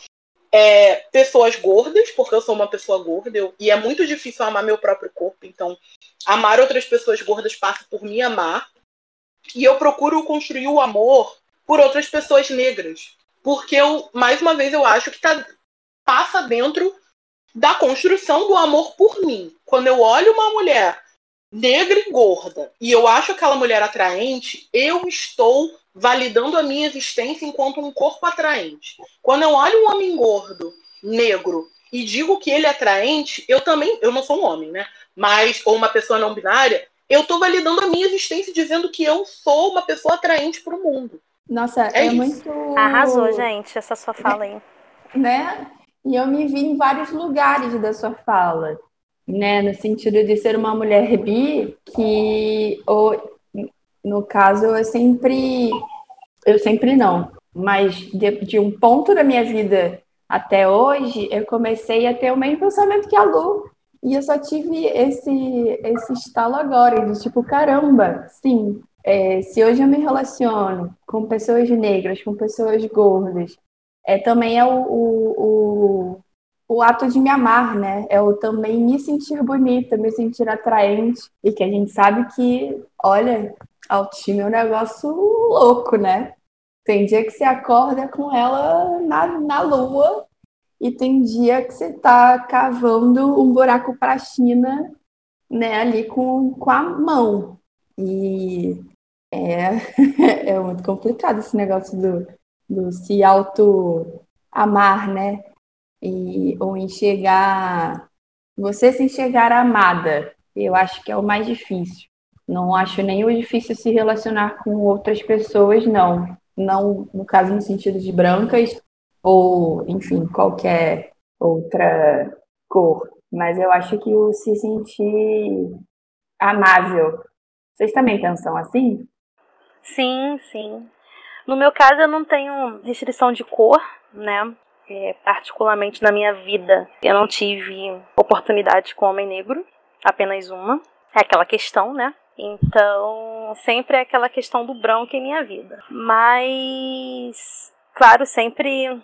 É, pessoas gordas, porque eu sou uma pessoa gorda, eu, e é muito difícil amar meu próprio corpo. Então, amar outras pessoas gordas passa por me amar. E eu procuro construir o amor por outras pessoas negras. Porque eu, mais uma vez, eu acho que tá, passa dentro da construção do amor por mim. Quando eu olho uma mulher negra e gorda e eu acho aquela mulher atraente, eu estou validando a minha existência enquanto um corpo atraente. Quando eu olho um homem gordo, negro e digo que ele é atraente, eu também, eu não sou um homem, né? Mas ou uma pessoa não binária, eu estou validando a minha existência dizendo que eu sou uma pessoa atraente para o mundo. Nossa, é, é muito arrasou, gente, essa sua fala aí. Né? E eu me vi em vários lugares da sua fala, né? No sentido de ser uma mulher bi, que ou, no caso eu sempre eu sempre não, mas de, de, um ponto da minha vida até hoje, eu comecei a ter o mesmo pensamento que a Lu. E eu só tive esse, esse estalo agora, de tipo, caramba, sim, é, se hoje eu me relaciono com pessoas negras, com pessoas gordas, é, também é o, o, o, o, ato de me amar, né? É o também me sentir bonita, me sentir atraente. E que a gente sabe que, olha, autoestima é um negócio louco, né? Tem dia que você acorda com ela na, na lua e tem dia que você tá cavando um buraco para a China, né, ali com, com a mão. E é, é muito complicado esse negócio do, do se auto-amar, né? E, ou enxergar. Você se enxergar amada, eu acho que é o mais difícil. Não acho nem o difícil se relacionar com outras pessoas, não. Não, no caso, no sentido de brancas, ou, enfim, qualquer outra cor. Mas eu acho que o se sentir amável Vocês também pensam assim? Sim, sim. No meu caso, eu não tenho restrição de cor, né? É, particularmente na minha vida, eu não tive oportunidade com homem negro, apenas uma. É aquela questão, né? Então, sempre é aquela questão do branco em minha vida. Mas, claro, sempre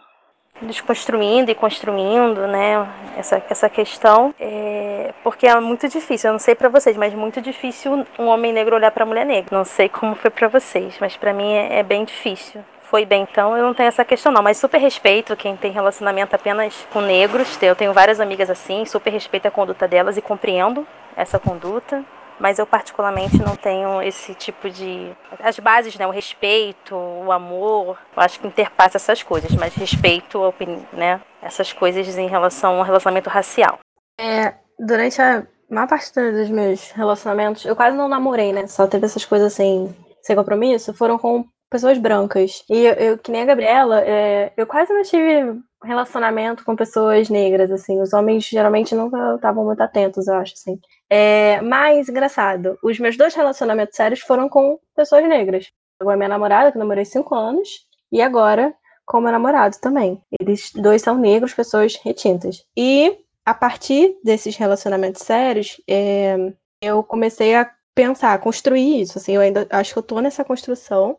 desconstruindo e construindo, né, essa, essa questão, é, porque é muito difícil, eu não sei para vocês, mas muito difícil um homem negro olhar para mulher negra. Não sei como foi para vocês, mas para mim é, é bem difícil foi bem, então eu não tenho essa questão não, mas super respeito quem tem relacionamento apenas com negros, eu tenho várias amigas assim, super respeito a conduta delas e compreendo essa conduta, mas eu particularmente não tenho esse tipo de as bases, né, o respeito, o amor, eu acho que interpassa essas coisas, mas respeito, né, essas coisas em relação ao relacionamento racial. É, durante a maior parte dos meus relacionamentos, eu quase não namorei, né? Só teve essas coisas assim, sem compromisso, foram com pessoas brancas. E eu, eu que nem a Gabriela, é, eu quase não tive relacionamento com pessoas negras, assim. Os homens geralmente nunca estavam muito atentos, eu acho, assim. É, mas, engraçado, os meus dois relacionamentos sérios foram com pessoas negras. Agora, minha namorada, que namorei cinco anos, e agora com meu namorado também. Eles dois são negros, pessoas retintas. E a partir desses relacionamentos sérios, é, eu comecei a pensar, a construir isso. Assim, eu ainda acho que eu tô nessa construção.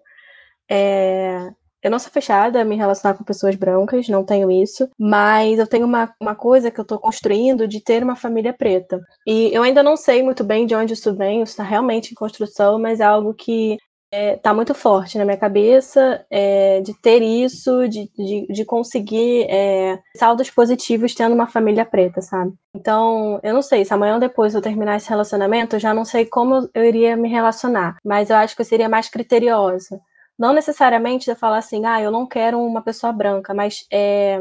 É, eu não sou fechada a me relacionar com pessoas brancas, não tenho isso, mas eu tenho uma, uma coisa que eu estou construindo de ter uma família preta. E eu ainda não sei muito bem de onde isso vem, isso está realmente em construção, mas é algo que está é, tá muito forte na minha cabeça é, de ter isso, de, de, de conseguir é, saldos positivos tendo uma família preta, sabe? Então, eu não sei, se amanhã ou depois eu terminar esse relacionamento, eu já não sei como eu iria me relacionar, mas eu acho que eu seria mais criteriosa não necessariamente eu falar assim, ah, eu não quero uma pessoa branca, mas é,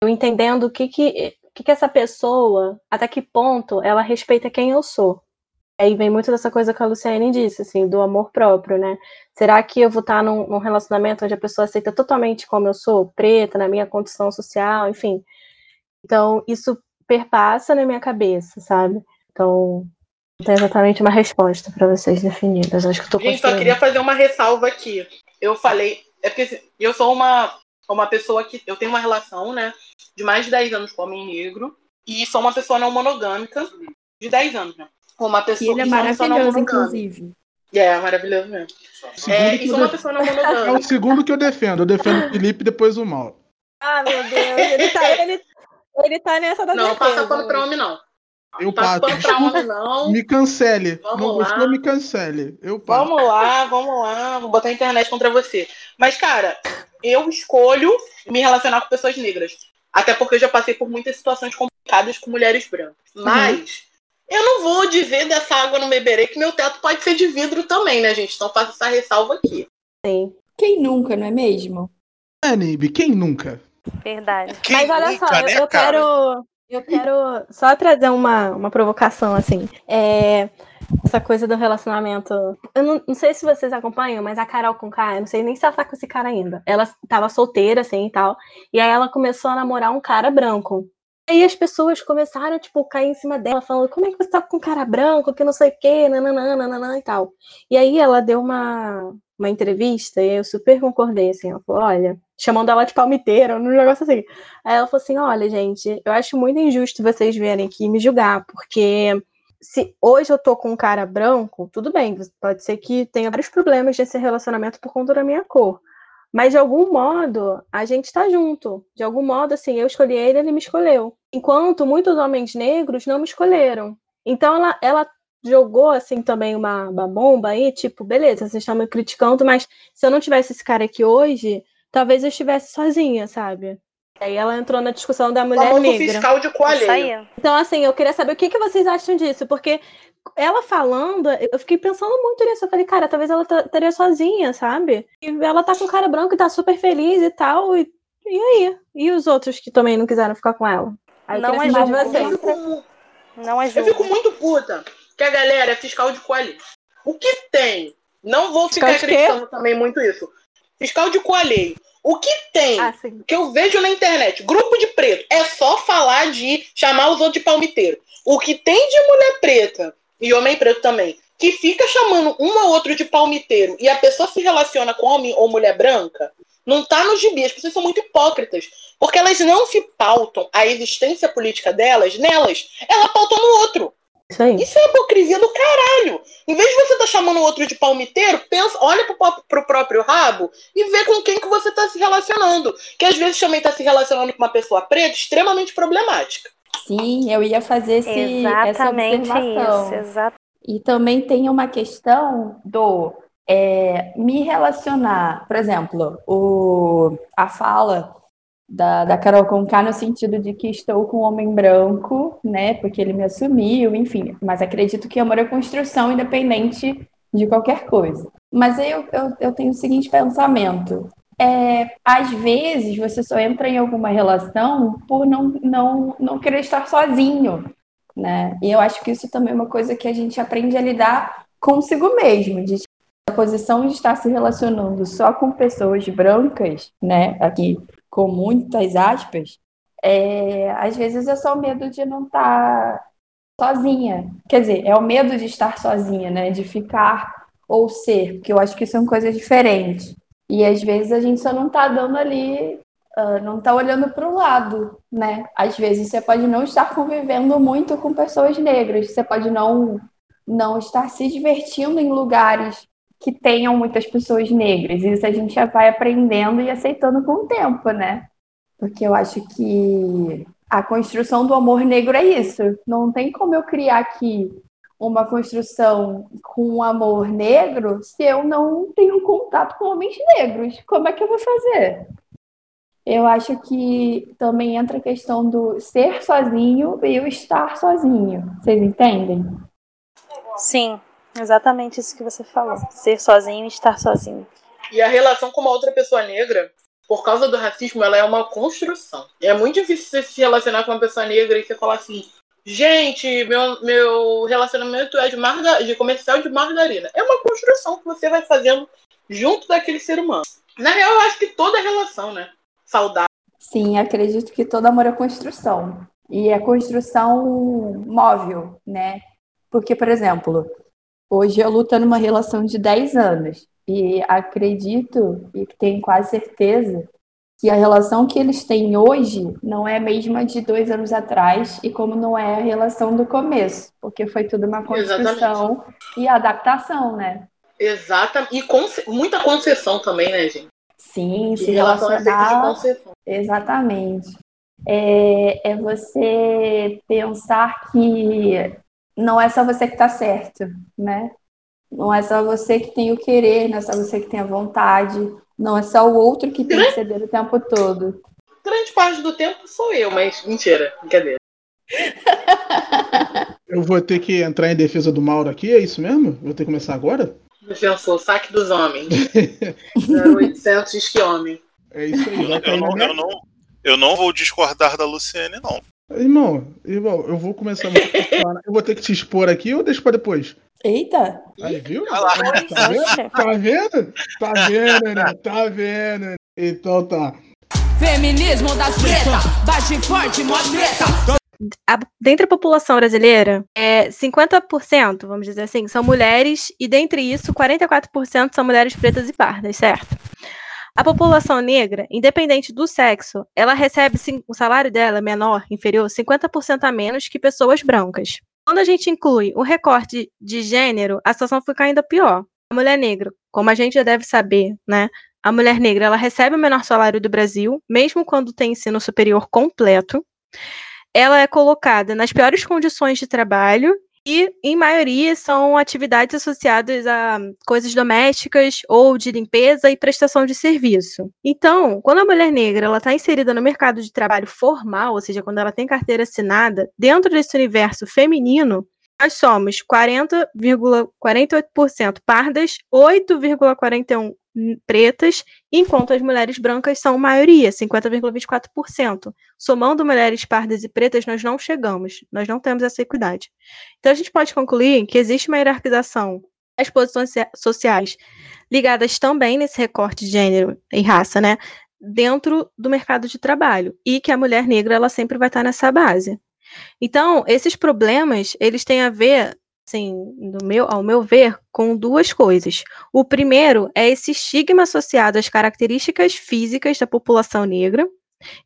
eu entendendo o que que, que que essa pessoa, até que ponto ela respeita quem eu sou. Aí vem muito dessa coisa que a Luciane disse, assim, do amor próprio, né? Será que eu vou estar num, num relacionamento onde a pessoa aceita totalmente como eu sou, preta, na minha condição social, enfim. Então, isso perpassa na minha cabeça, sabe? Então, tem exatamente uma resposta para vocês definidas. Acho que eu tô Gente, só queria fazer uma ressalva aqui. Eu falei, é porque assim, eu sou uma, uma pessoa que eu tenho uma relação, né, de mais de 10 anos com homem negro e sou uma pessoa não monogâmica de 10 anos, né? Uma pessoa ele é maravilhoso, inclusive. É, é maravilhoso mesmo. É, e sou uma pessoa não monogâmica. É o segundo que eu defendo. Eu defendo o Felipe e depois o Mal. Ah, meu Deus. Ele tá, ele, ele tá nessa da Não, passa pano pra homem, não. Eu passo. Desculpa, não. Me cancele. Vamos não gostou, me cancele. Eu passo. Vamos lá, vamos lá. Vou botar a internet contra você. Mas, cara, eu escolho me relacionar com pessoas negras. Até porque eu já passei por muitas situações complicadas com mulheres brancas. Uhum. Mas uhum. eu não vou dizer dessa água no beberê que meu teto pode ser de vidro também, né, gente? Então faço essa ressalva aqui. Sim. Quem nunca, não é mesmo? É, Nibi, quem nunca? Verdade. Quem Mas olha nunca, só, né, eu, eu quero. Eu quero só trazer uma, uma provocação, assim. É, essa coisa do relacionamento. Eu não, não, sei se vocês acompanham, mas a Carol com K, eu não sei nem se ela tá com esse cara ainda. Ela tava solteira, assim e tal. E aí ela começou a namorar um cara branco. Aí as pessoas começaram, tipo, cair em cima dela, falando, como é que você tá com um cara branco, que não sei o quê, nananã, nananã e tal. E aí ela deu uma, uma entrevista e eu super concordei, assim, ela falou, olha, chamando ela de palmiteira, um negócio assim. Aí ela falou assim: olha, gente, eu acho muito injusto vocês virem aqui me julgar, porque se hoje eu tô com um cara branco, tudo bem, pode ser que tenha vários problemas nesse relacionamento por conta da minha cor. Mas de algum modo, a gente tá junto. De algum modo, assim, eu escolhi ele, ele me escolheu. Enquanto muitos homens negros não me escolheram. Então ela, ela jogou assim também uma, uma bomba aí, tipo, beleza, vocês estão me criticando, mas se eu não tivesse esse cara aqui hoje, talvez eu estivesse sozinha, sabe? Aí ela entrou na discussão da mulher Famoso negra. fiscal de coalheiro. Então, assim, eu queria saber o que, que vocês acham disso, porque ela falando, eu fiquei pensando muito nisso. Eu falei, cara, talvez ela estaria sozinha, sabe? E ela tá com cara branco e tá super feliz e tal. E, e aí? E os outros que também não quiseram ficar com ela? Aí não é jogo. Eu fico, não é jogo. Eu fico muito puta que a galera é fiscal de coalheiro. O que tem? Não vou ficar acreditando também muito isso. Fiscal de coalheiro. O que tem ah, que eu vejo na internet, grupo de preto, é só falar de chamar os outros de palmiteiro. O que tem de mulher preta e homem preto também, que fica chamando um ou outro de palmiteiro e a pessoa se relaciona com homem ou mulher branca, não tá no gibi. As pessoas são muito hipócritas. Porque elas não se pautam a existência política delas nelas. Ela pauta no outro. Isso aí. Isso é hipocrisia do caralho. Em vez de você estar tá chamando o outro de palmiteiro, pensa, olha pro, pro próprio rabo e vê com quem que você está se relacionando. Que às vezes também está se relacionando com uma pessoa preta extremamente problemática. Sim, eu ia fazer esse, Exatamente essa observação. Isso, exatamente. E também tem uma questão do é, me relacionar, por exemplo, o, a fala da, da Carol Conká no sentido de que estou com um homem branco, né, porque ele me assumiu, enfim, mas acredito que amor é construção independente de qualquer coisa. Mas eu, eu, eu tenho o seguinte pensamento, é, às vezes você só entra em alguma relação por não, não, não querer estar sozinho, né? E eu acho que isso também é uma coisa que a gente aprende a lidar consigo mesmo, de a posição de estar se relacionando só com pessoas brancas, né? Aqui com muitas aspas, é, às vezes é só o medo de não estar sozinha. Quer dizer, é o medo de estar sozinha, né? De ficar ou ser, porque eu acho que são coisas diferentes. E às vezes a gente só não está dando ali, uh, não está olhando para o lado, né? Às vezes você pode não estar convivendo muito com pessoas negras, você pode não, não estar se divertindo em lugares que tenham muitas pessoas negras. Isso a gente já vai aprendendo e aceitando com o tempo, né? Porque eu acho que a construção do amor negro é isso. Não tem como eu criar aqui uma construção com um amor negro se eu não tenho contato com homens negros. Como é que eu vou fazer? Eu acho que também entra a questão do ser sozinho e o estar sozinho. Vocês entendem? Sim, Exatamente isso que você falou. Ser sozinho e estar sozinho. E a relação com uma outra pessoa negra, por causa do racismo, ela é uma construção. É muito difícil você se relacionar com uma pessoa negra e você falar assim, gente, meu, meu relacionamento é de, marga, de comercial de margarina. É uma construção que você vai fazendo junto daquele ser humano. Na real, eu acho que toda relação, né? Saudável. Sim, acredito que todo amor é construção. E é construção móvel, né? Porque, por exemplo, Hoje eu luto numa relação de 10 anos e acredito e tenho quase certeza que a relação que eles têm hoje não é a mesma de dois anos atrás e como não é a relação do começo, porque foi tudo uma construção Exatamente. e adaptação, né? Exatamente. E com, muita concessão também, né, gente? Sim, se relacionar. Exatamente. É, é você pensar que não é só você que está certo, né? Não é só você que tem o querer, não é só você que tem a vontade, não é só o outro que tem que ceder o tempo todo. Grande parte do tempo sou eu, mas mentira, brincadeira. eu vou ter que entrar em defesa do Mauro aqui, é isso mesmo? Vou ter que começar agora? Defensor, saque dos homens. 0800 que homem. É isso aí. Eu, não, eu, não, eu não vou discordar da Luciene, não. Irmão, irmão, eu vou começar Eu vou ter que te expor aqui ou deixa pra depois? Eita! Aí, viu? Tá vendo? Tá vendo? Tá vendo, né? Tá vendo? Então tá. Feminismo das pretas, bate forte, mó treta. A, dentre a população brasileira, é 50%, vamos dizer assim, são mulheres, e dentre isso, 44% são mulheres pretas e pardas, certo? A população negra, independente do sexo, ela recebe o salário dela menor, inferior, 50% a menos que pessoas brancas. Quando a gente inclui o recorte de gênero, a situação fica ainda pior. A mulher negra, como a gente já deve saber, né? A mulher negra ela recebe o menor salário do Brasil, mesmo quando tem ensino superior completo. Ela é colocada nas piores condições de trabalho e, em maioria, são atividades associadas a coisas domésticas ou de limpeza e prestação de serviço. Então, quando a mulher negra está inserida no mercado de trabalho formal, ou seja, quando ela tem carteira assinada, dentro desse universo feminino, nós somos 40,48% pardas, 8,41% pretas, enquanto as mulheres brancas são maioria, 50,24%. Somando mulheres pardas e pretas, nós não chegamos, nós não temos essa equidade. Então a gente pode concluir que existe uma hierarquização das posições sociais ligadas também nesse recorte de gênero e raça, né, dentro do mercado de trabalho, e que a mulher negra ela sempre vai estar nessa base. Então, esses problemas, eles têm a ver assim, no meu, ao meu ver, com duas coisas. O primeiro é esse estigma associado às características físicas da população negra,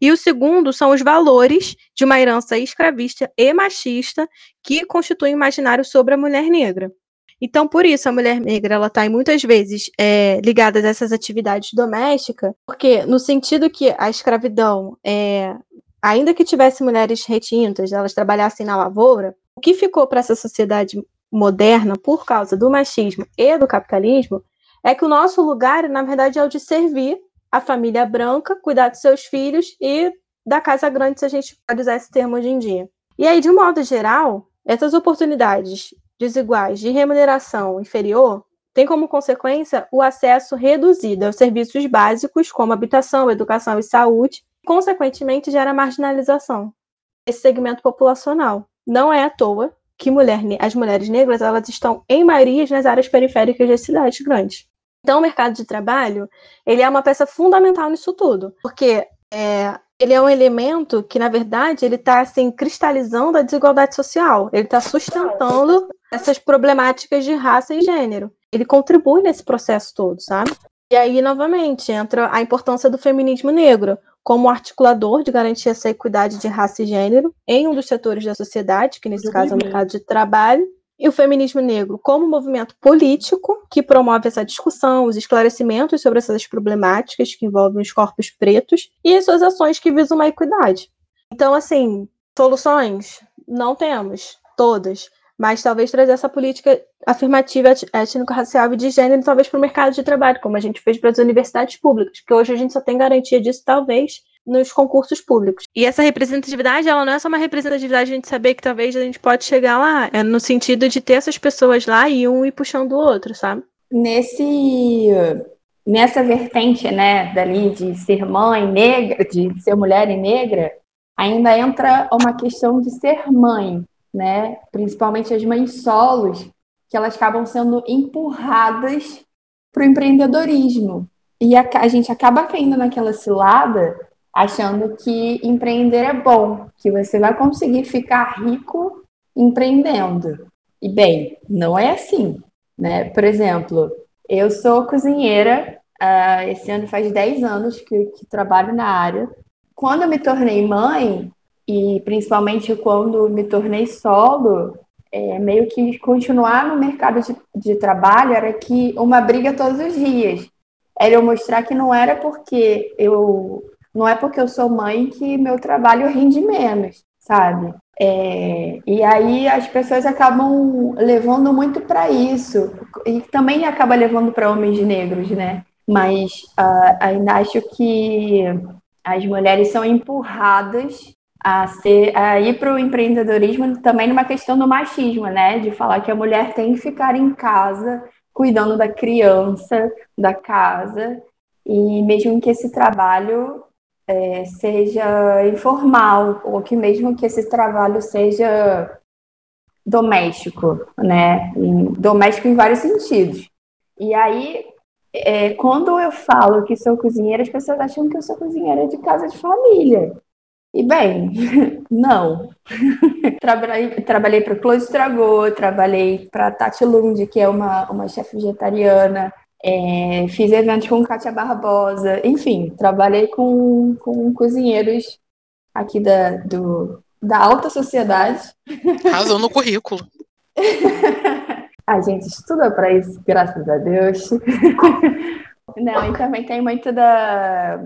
e o segundo são os valores de uma herança escravista e machista que constituem o imaginário sobre a mulher negra. Então, por isso, a mulher negra ela está muitas vezes é, ligada a essas atividades domésticas, porque no sentido que a escravidão, é, ainda que tivesse mulheres retintas, elas trabalhassem na lavoura, o que ficou para essa sociedade moderna, por causa do machismo e do capitalismo, é que o nosso lugar, na verdade, é o de servir a família branca, cuidar dos seus filhos e da casa grande, se a gente pode usar esse termo hoje em dia. E aí, de um modo geral, essas oportunidades desiguais de remuneração inferior têm como consequência o acesso reduzido aos serviços básicos, como habitação, educação e saúde, e, consequentemente, gera marginalização. Esse segmento populacional. Não é à toa que mulher, as mulheres negras elas estão em maioria nas áreas periféricas das cidades grandes. Então, o mercado de trabalho ele é uma peça fundamental nisso tudo, porque é, ele é um elemento que, na verdade, ele está assim, cristalizando a desigualdade social. Ele está sustentando essas problemáticas de raça e gênero. Ele contribui nesse processo todo, sabe? E aí, novamente, entra a importância do feminismo negro como articulador de garantir essa equidade de raça e gênero em um dos setores da sociedade, que nesse caso é o mercado de trabalho, e o feminismo negro como movimento político que promove essa discussão, os esclarecimentos sobre essas problemáticas que envolvem os corpos pretos e as suas ações que visam uma equidade. Então, assim, soluções não temos, todas, mas talvez trazer essa política afirmativa étnico-racial e de gênero, talvez para o mercado de trabalho, como a gente fez para as universidades públicas, porque hoje a gente só tem garantia disso, talvez, nos concursos públicos. E essa representatividade, ela não é só uma representatividade de a gente saber que talvez a gente pode chegar lá, é no sentido de ter essas pessoas lá e um ir puxando o outro, sabe? Nesse nessa vertente, né, dali de ser mãe negra, de ser mulher e negra, ainda entra uma questão de ser mãe, né? Principalmente as mães solos, que elas acabam sendo empurradas para o empreendedorismo. E a, a gente acaba caindo naquela cilada achando que empreender é bom, que você vai conseguir ficar rico empreendendo. E bem, não é assim, né? Por exemplo, eu sou cozinheira, uh, esse ano faz 10 anos que, que trabalho na área. Quando eu me tornei mãe, e principalmente quando me tornei solo, é, meio que continuar no mercado de, de trabalho era que uma briga todos os dias. Era eu mostrar que não era porque eu não é porque eu sou mãe que meu trabalho rende menos, sabe? É, e aí as pessoas acabam levando muito para isso e também acaba levando para homens negros, né? Mas uh, ainda acho que as mulheres são empurradas a, ser, a ir para o empreendedorismo também numa questão do machismo, né? De falar que a mulher tem que ficar em casa cuidando da criança, da casa, e mesmo que esse trabalho é, seja informal, ou que mesmo que esse trabalho seja doméstico, né? Doméstico em vários sentidos. E aí, é, quando eu falo que sou cozinheira, as pessoas acham que eu sou cozinheira de casa de família. E bem, não. trabalhei trabalhei para Claude Estragou, trabalhei para Tati Lund, que é uma, uma chefe vegetariana, é, fiz eventos com Kátia Barbosa, enfim, trabalhei com, com cozinheiros aqui da, do, da alta sociedade. Razão no currículo. a gente estuda para isso, graças a Deus. Não, e também tem muito da.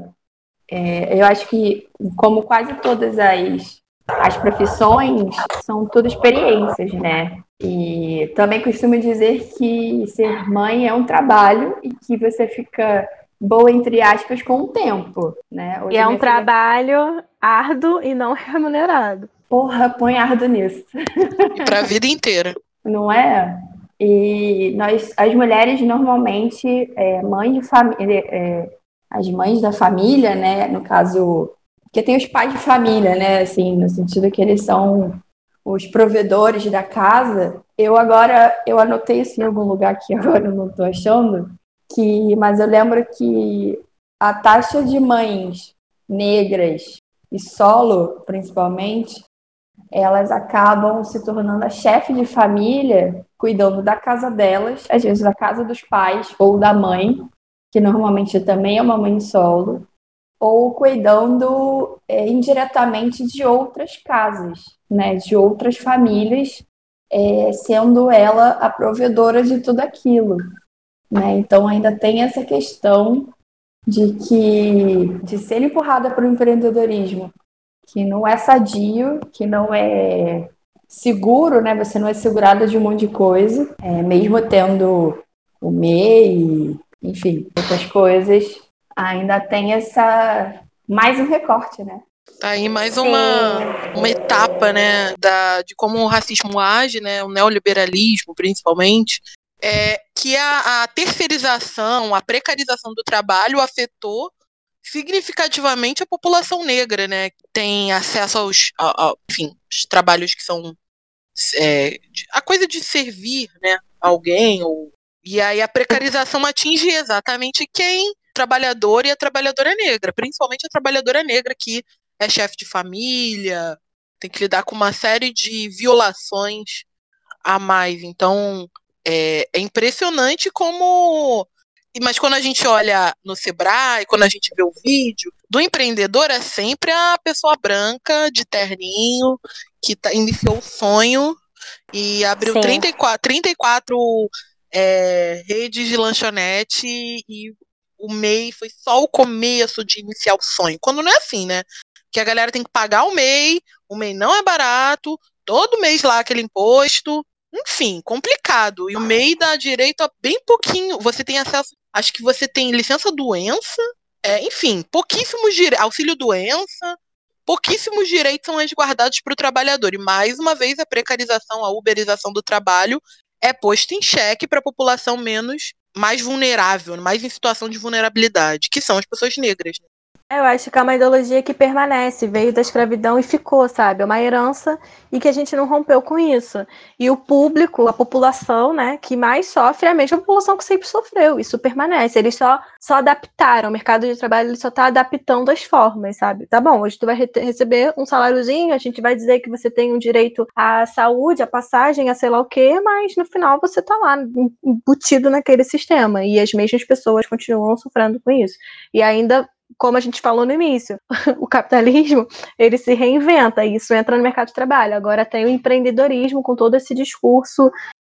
É, eu acho que, como quase todas as, as profissões, são tudo experiências, né? E também costumo dizer que ser mãe é um trabalho e que você fica boa, entre aspas, com o tempo, né? Hoje e é um filha... trabalho árduo e não remunerado. Porra, põe árduo nisso. E pra vida inteira. Não é? E nós, as mulheres, normalmente, é, mães de família, é, as mães da família, né? No caso, porque tem os pais de família, né? Assim, no sentido que eles são os provedores da casa, eu agora, eu anotei isso em algum lugar que agora eu não estou achando, que, mas eu lembro que a taxa de mães negras e solo, principalmente, elas acabam se tornando a chefe de família, cuidando da casa delas, às vezes da casa dos pais ou da mãe, que normalmente também é uma mãe solo, ou cuidando é, indiretamente de outras casas, né, de outras famílias, é, sendo ela a provedora de tudo aquilo. Né? Então ainda tem essa questão de que de ser empurrada para o empreendedorismo, que não é sadio, que não é seguro, né? Você não é segurada de um monte de coisa, é, mesmo tendo o MEI, enfim, outras coisas, ainda tem essa mais um recorte, né? Tá aí mais uma, uma etapa, né, da, de como o racismo age, né, o neoliberalismo, principalmente, é que a, a terceirização, a precarização do trabalho afetou significativamente a população negra, né? Tem acesso aos, a, a, enfim, os trabalhos que são é, a coisa de servir, né, alguém ou e aí a precarização atinge exatamente quem trabalhador e a trabalhadora negra, principalmente a trabalhadora negra que é chefe de família, tem que lidar com uma série de violações a mais. Então, é, é impressionante como. Mas quando a gente olha no Sebrae, quando a gente vê o vídeo, do empreendedor é sempre a pessoa branca, de terninho, que tá, iniciou o sonho e abriu Sim. 34, 34 é, redes de lanchonete e o MEI foi só o começo de iniciar o sonho. Quando não é assim, né? Que a galera tem que pagar o MEI, o MEI não é barato, todo mês lá aquele imposto, enfim, complicado. E o MEI dá direito a bem pouquinho. Você tem acesso, acho que você tem licença doença, é, enfim, pouquíssimos direitos, auxílio doença, pouquíssimos direitos são resguardados para o trabalhador. E mais uma vez a precarização, a uberização do trabalho é posta em xeque para a população menos mais vulnerável, mais em situação de vulnerabilidade, que são as pessoas negras. Eu acho que é uma ideologia que permanece, veio da escravidão e ficou, sabe? É uma herança e que a gente não rompeu com isso. E o público, a população, né, que mais sofre é a mesma população que sempre sofreu. Isso permanece. Eles só, só adaptaram. O mercado de trabalho ele só está adaptando as formas, sabe? Tá bom, hoje tu vai re receber um saláriozinho, a gente vai dizer que você tem um direito à saúde, à passagem, a sei lá o quê, mas no final você tá lá embutido naquele sistema. E as mesmas pessoas continuam sofrendo com isso. E ainda como a gente falou no início, o capitalismo ele se reinventa e isso entra no mercado de trabalho. Agora tem o empreendedorismo com todo esse discurso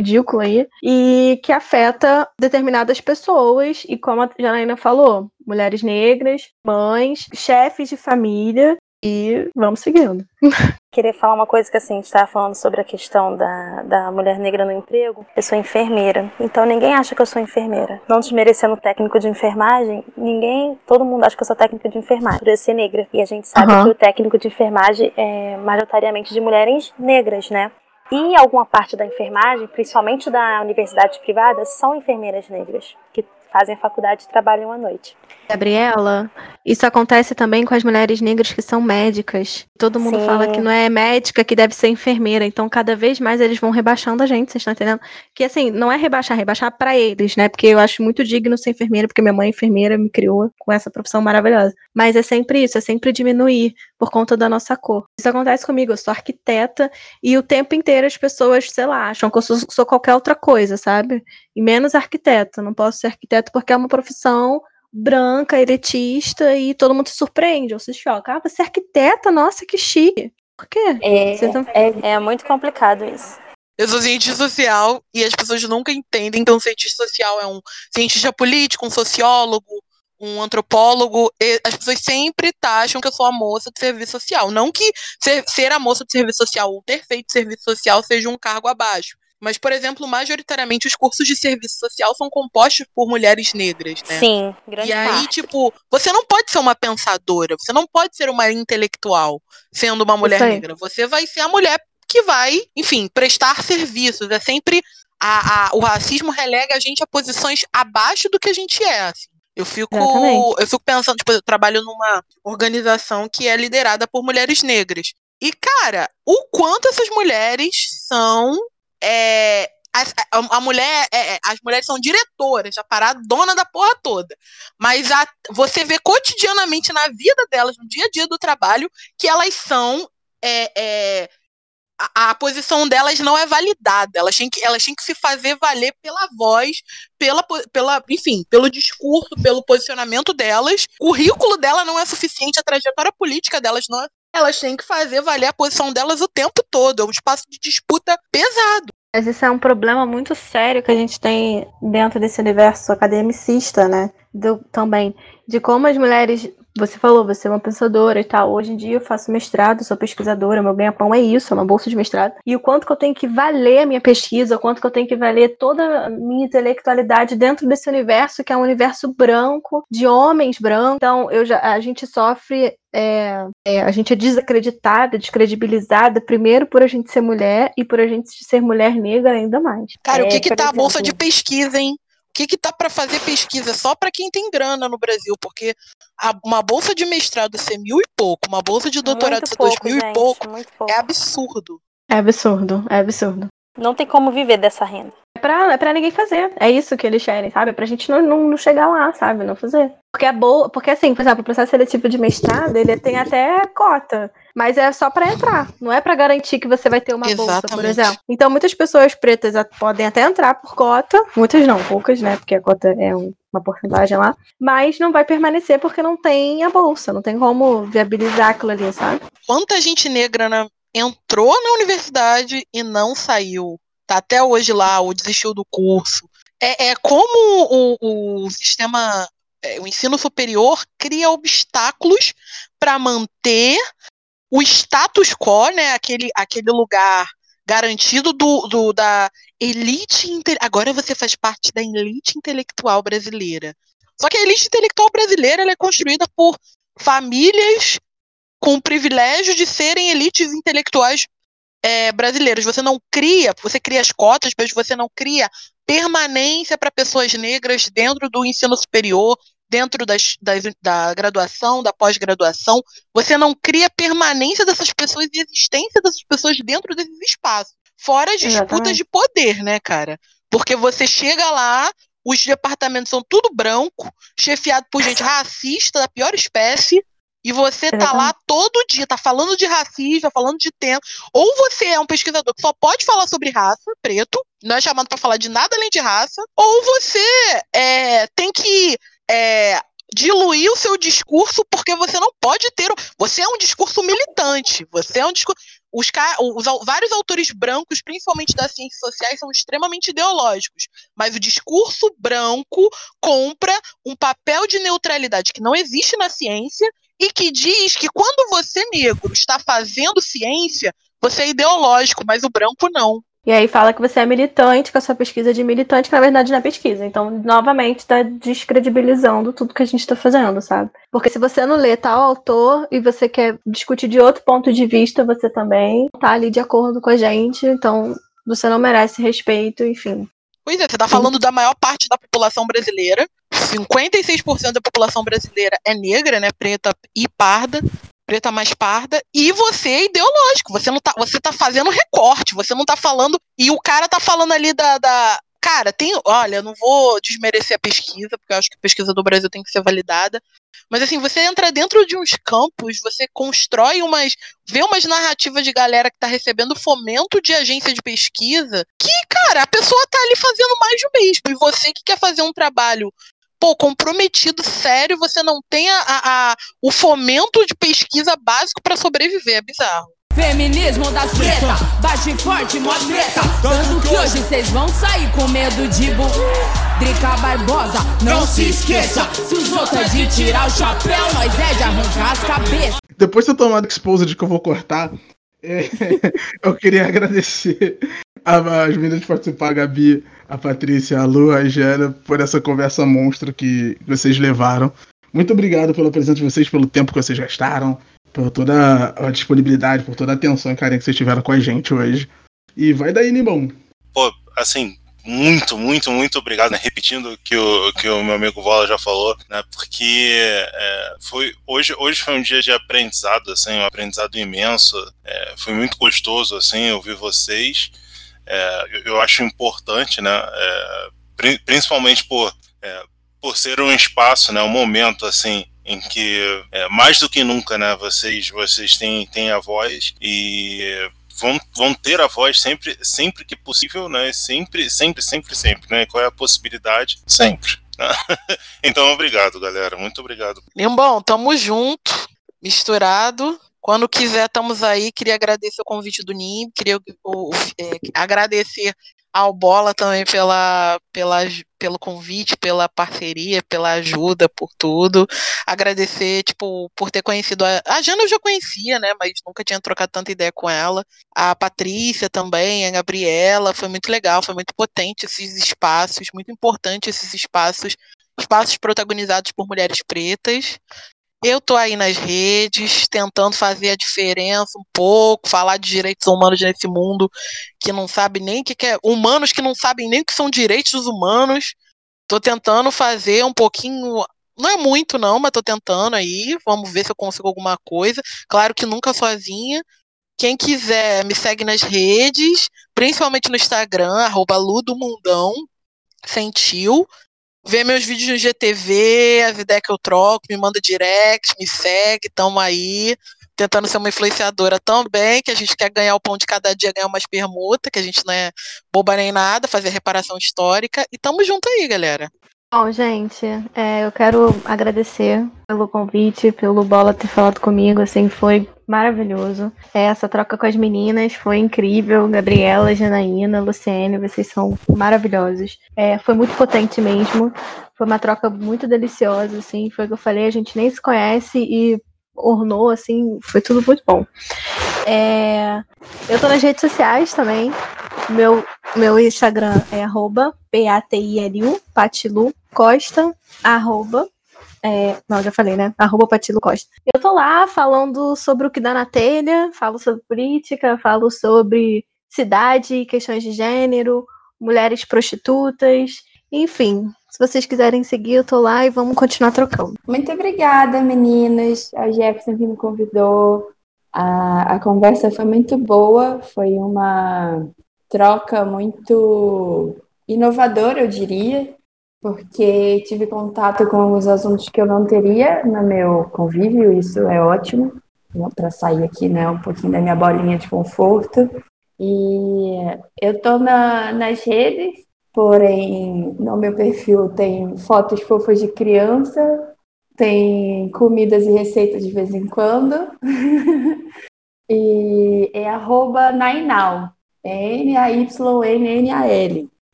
ridículo aí e que afeta determinadas pessoas e como a Janaína falou, mulheres negras, mães, chefes de família e vamos seguindo. Queria falar uma coisa que assim, a gente estava falando sobre a questão da, da mulher negra no emprego. Eu sou enfermeira, então ninguém acha que eu sou enfermeira. Não desmerecendo técnico de enfermagem, ninguém, todo mundo acha que eu sou técnica de enfermagem, por eu ser negra. E a gente sabe uhum. que o técnico de enfermagem é majoritariamente de mulheres negras, né? E alguma parte da enfermagem, principalmente da universidade privada, são enfermeiras negras, que fazem faculdade e trabalham à noite. Gabriela, isso acontece também com as mulheres negras que são médicas. Todo mundo Sim. fala que não é médica, que deve ser enfermeira. Então, cada vez mais eles vão rebaixando a gente, vocês estão entendendo? Que assim, não é rebaixar, é rebaixar para eles, né? Porque eu acho muito digno ser enfermeira, porque minha mãe é enfermeira me criou com essa profissão maravilhosa. Mas é sempre isso, é sempre diminuir por conta da nossa cor. Isso acontece comigo, eu sou arquiteta e o tempo inteiro as pessoas, sei lá, acham que eu sou, sou qualquer outra coisa, sabe? E menos arquiteta. Não posso ser arquiteta porque é uma profissão branca, elitista, e todo mundo se surpreende ou se choca. Ah, você é arquiteta? Nossa, que chique. Por quê? É, é, é muito complicado isso. Eu sou cientista social e as pessoas nunca entendem. Então, cientista social é um cientista político, um sociólogo, um antropólogo. as pessoas sempre acham que eu sou a moça de serviço social. Não que ser, ser a moça de serviço social ou ter feito serviço social seja um cargo abaixo. Mas, por exemplo, majoritariamente os cursos de serviço social são compostos por mulheres negras, né? Sim, grande E aí, parte. tipo, você não pode ser uma pensadora, você não pode ser uma intelectual sendo uma mulher negra. Você vai ser a mulher que vai, enfim, prestar serviços. É sempre. A, a, o racismo relega a gente a posições abaixo do que a gente é. Assim. Eu fico, eu fico pensando, tipo, eu trabalho numa organização que é liderada por mulheres negras. E, cara, o quanto essas mulheres são é, a, a, mulher, é, é, as mulheres são diretoras da parada, dona da porra toda. Mas a, você vê cotidianamente na vida delas, no dia a dia do trabalho, que elas são é, é, a, a, posição delas não é validada. Elas têm, que, elas têm que se fazer valer pela voz, pela, pela, enfim, pelo discurso, pelo posicionamento delas. O currículo dela não é suficiente, a trajetória política delas não é. Elas têm que fazer valer a posição delas o tempo todo. É um espaço de disputa pesado. Mas isso é um problema muito sério que a gente tem dentro desse universo academicista, né? Do, também. De como as mulheres você falou, você é uma pensadora e tal. Hoje em dia eu faço mestrado, sou pesquisadora, meu ganha-pão é isso, é uma bolsa de mestrado. E o quanto que eu tenho que valer a minha pesquisa, o quanto que eu tenho que valer toda a minha intelectualidade dentro desse universo, que é um universo branco, de homens brancos. Então, eu já, a gente sofre é, é, a gente é desacreditada, descredibilizada, primeiro por a gente ser mulher e por a gente ser mulher negra ainda mais. Cara, é, o que que tá exemplo, a bolsa de pesquisa, hein? Que que tá para fazer pesquisa só para quem tem grana no Brasil? Porque a, uma bolsa de mestrado ser mil e pouco, uma bolsa de doutorado ser dois mil gente, e pouco, pouco, é absurdo. É absurdo, é absurdo. Não tem como viver dessa renda. É pra, é pra ninguém fazer. É isso que eles querem, sabe? É pra gente não, não, não chegar lá, sabe? Não fazer. Porque é boa. Porque assim, por exemplo, o processo seletivo de mestrado, ele tem até cota. Mas é só para entrar, não é para garantir que você vai ter uma Exatamente. bolsa, por exemplo. Então, muitas pessoas pretas podem até entrar por cota, muitas não, poucas, né? Porque a cota é um, uma porcentagem lá, mas não vai permanecer porque não tem a bolsa, não tem como viabilizar aquilo ali, sabe? Quanta gente negra na, entrou na universidade e não saiu, tá até hoje lá, ou desistiu do curso. É, é como o, o sistema é, o ensino superior cria obstáculos para manter o status quo, né, aquele, aquele lugar garantido do, do da elite. Agora você faz parte da elite intelectual brasileira. Só que a elite intelectual brasileira é construída por famílias com o privilégio de serem elites intelectuais é, brasileiras. Você não cria, você cria as cotas, mas você não cria permanência para pessoas negras dentro do ensino superior, dentro das, das, da graduação, da pós-graduação, você não cria permanência dessas pessoas e existência dessas pessoas dentro desses espaços. Fora as disputas de poder, né, cara? Porque você chega lá, os departamentos são tudo branco, chefiado por gente racista da pior espécie, e você tá lá todo dia, tá falando de racismo, falando de tempo. Ou você é um pesquisador que só pode falar sobre raça, preto, não é chamado para falar de nada além de raça, ou você é, tem que é, diluir o seu discurso porque você não pode ter. Você é um discurso militante. Você é um discurso. Os, os, vários autores brancos, principalmente das ciências sociais, são extremamente ideológicos. Mas o discurso branco compra um papel de neutralidade que não existe na ciência e que diz que quando você, negro, está fazendo ciência, você é ideológico, mas o branco não. E aí fala que você é militante, com a sua pesquisa de militante, que na verdade não é pesquisa. Então, novamente, está descredibilizando tudo que a gente está fazendo, sabe? Porque se você não lê tal autor e você quer discutir de outro ponto de vista, você também tá ali de acordo com a gente. Então, você não merece respeito, enfim. Pois é, você tá falando da maior parte da população brasileira. 56% da população brasileira é negra, né? Preta e parda preta mais parda, e você é ideológico, você não tá, você tá fazendo recorte, você não tá falando, e o cara tá falando ali da, da cara, tem, olha, não vou desmerecer a pesquisa, porque eu acho que a pesquisa do Brasil tem que ser validada, mas assim, você entra dentro de uns campos, você constrói umas, vê umas narrativas de galera que tá recebendo fomento de agência de pesquisa, que, cara, a pessoa tá ali fazendo mais do mesmo, e você que quer fazer um trabalho pô, comprometido, sério, você não tem a, a o fomento de pesquisa básico para sobreviver. É bizarro. Feminismo das pretas, bate forte, mó treta. Tanto que hoje vocês vão sair com medo de bu. Drica Barbosa, não se esqueça. Se os outros é de tirar o chapéu, nós é de arrancar as cabeças. Depois de eu tomar exposed que eu vou cortar, é, eu queria agradecer as meninas de participar, a Gabi, a Patrícia, a Lu, a Gera, por essa conversa monstro que vocês levaram. Muito obrigado pela presença de vocês, pelo tempo que vocês gastaram, por toda a disponibilidade, por toda a atenção e carinho que vocês tiveram com a gente hoje. E vai daí, Nimão. Pô, assim, muito, muito, muito obrigado, né? Repetindo o que o, que o meu amigo Vola já falou, né? Porque é, foi, hoje, hoje foi um dia de aprendizado, assim, um aprendizado imenso. É, foi muito gostoso, assim, ouvir vocês é, eu acho importante, né, é, principalmente por, é, por ser um espaço, né, um momento assim em que é, mais do que nunca, né, vocês vocês têm, têm a voz e vão, vão ter a voz sempre, sempre que possível, né? Sempre, sempre, sempre, sempre, né? Qual é a possibilidade? Sempre. Né? então, obrigado, galera. Muito obrigado. Bom, tamo junto, misturado. Quando quiser, estamos aí. Queria agradecer o convite do NIM, queria é, agradecer ao Bola também pela, pela, pelo convite, pela parceria, pela ajuda, por tudo. Agradecer, tipo, por ter conhecido a, a Jana eu já conhecia, né, mas nunca tinha trocado tanta ideia com ela. A Patrícia também, a Gabriela, foi muito legal, foi muito potente esses espaços, muito importante esses espaços, espaços protagonizados por mulheres pretas. Eu tô aí nas redes, tentando fazer a diferença um pouco, falar de direitos humanos nesse mundo que não sabe nem o que, que é. Humanos que não sabem nem o que são direitos humanos. Tô tentando fazer um pouquinho. Não é muito, não, mas tô tentando aí. Vamos ver se eu consigo alguma coisa. Claro que nunca sozinha. Quem quiser, me segue nas redes, principalmente no Instagram, arroba Ludumundão, sentiu vê meus vídeos no GTV, as ideias que eu troco, me manda direct, me segue, tamo aí, tentando ser uma influenciadora também, que a gente quer ganhar o pão de cada dia, ganhar umas permutas, que a gente não é boba nem nada, fazer reparação histórica, e tamo junto aí, galera. Bom, gente, é, eu quero agradecer pelo convite, pelo Bola ter falado comigo, assim, foi maravilhoso. É, essa troca com as meninas foi incrível. Gabriela, Janaína, Luciene, vocês são maravilhosos. É, foi muito potente mesmo. Foi uma troca muito deliciosa, assim, foi o que eu falei, a gente nem se conhece e ornou, assim, foi tudo muito bom. É, eu tô nas redes sociais também. Meu, meu Instagram é arroba P-A-T-I-L-U, Patilu Costa, arroba. É, não, já falei, né? Arroba Patilo Costa. Eu tô lá falando sobre o que dá na telha, falo sobre política, falo sobre cidade, questões de gênero, mulheres prostitutas, enfim. Se vocês quiserem seguir, eu tô lá e vamos continuar trocando. Muito obrigada, meninas. A Jefferson que me convidou. A, a conversa foi muito boa, foi uma troca muito inovadora, eu diria porque tive contato com alguns assuntos que eu não teria no meu convívio, isso é ótimo, para sair aqui né, um pouquinho da minha bolinha de conforto. E eu estou na, nas redes, porém no meu perfil tem fotos fofas de criança, tem comidas e receitas de vez em quando. e é arroba Nainal. N-A-Y-N-N-A-L.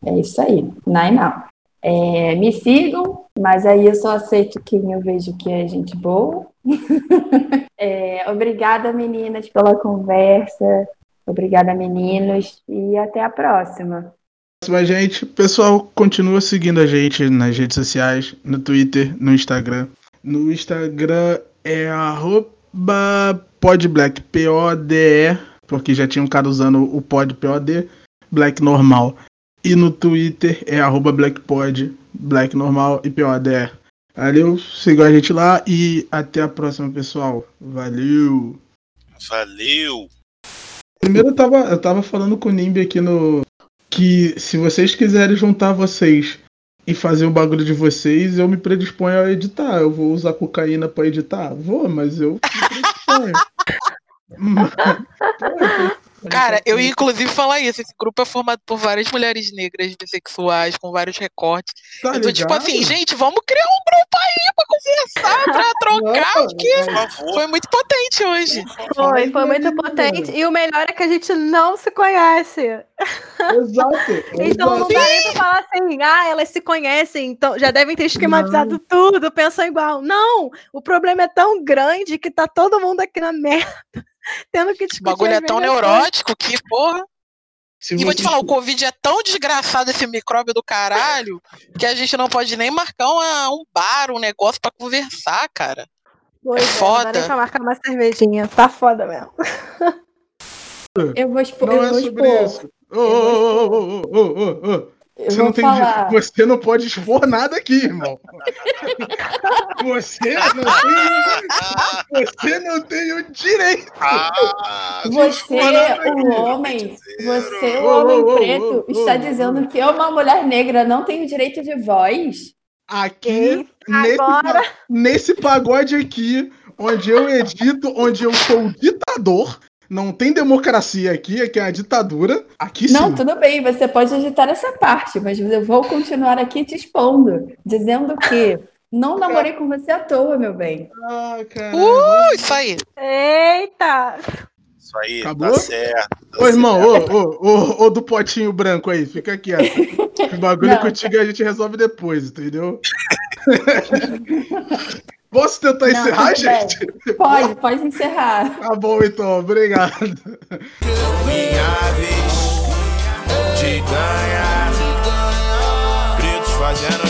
É isso aí, Nainal. É, me sigam, mas aí eu só aceito quem eu vejo que é gente boa. é, obrigada, meninas, pela conversa. Obrigada, meninos. E até a próxima. Mas, gente, pessoal, continua seguindo a gente nas redes sociais, no Twitter, no Instagram. No Instagram é arroba podblack, P-O-D-E, porque já tinha um cara usando o pod P-O-D, black normal. E no Twitter é arroba blackpod, black normal e PODR. Valeu, sigam a gente lá e até a próxima, pessoal. Valeu! Valeu! Primeiro eu tava, eu tava falando com o Nimbi aqui no. Que se vocês quiserem juntar vocês e fazer o bagulho de vocês, eu me predisponho a editar. Eu vou usar cocaína pra editar? Vou, mas eu me predisponho. Cara, eu ia inclusive falar isso. Esse grupo é formado por várias mulheres negras bissexuais, com vários recortes. Tá eu tô tipo assim, gente, vamos criar um grupo aí pra conversar, pra trocar, não, porque foi muito potente hoje. Foi, foi muito potente. E o melhor é que a gente não se conhece. Exato. então não dá nem pra falar assim, ah, elas se conhecem, então já devem ter esquematizado não. tudo, pensam igual. Não, o problema é tão grande que tá todo mundo aqui na merda tendo que discutir. O bagulho é tão neurótico que, porra. Se e vou te falar, o Covid é tão desgraçado esse micróbio do caralho que a gente não pode nem marcar uma, um bar, um negócio para conversar, cara. Pois é, é foda. Não dá nem pra marcar uma cervejinha. Tá foda mesmo. Eu vou expor. Não eu é vou sobre expor. isso. Ô, ô, ô, ô, ô, ô. Você não, tem, você não pode expor nada aqui, irmão. Você não tem, você não tem o direito. Ah, você, o homem, você, o homem oh, preto, oh, está dizendo que eu, uma mulher negra, não tenho direito de voz? Aqui, nesse, nesse pagode aqui, onde eu edito, onde eu sou o ditador, Não tem democracia aqui, aqui é a ditadura. Aqui sim. Não, tudo bem, você pode editar essa parte, mas eu vou continuar aqui te expondo, dizendo que não namorei com você à toa, meu bem. Ah, uh, isso aí. Eita! Isso aí, Acabou? tá certo. Tá ô, irmão, ô, ô, ô, do potinho branco aí, fica quieto. O bagulho não, contigo a gente resolve depois, entendeu? Posso tentar não, encerrar, gente? Bem. Pode, pode encerrar. Tá bom, então, obrigado. Minha vez de ganhar, fazendo.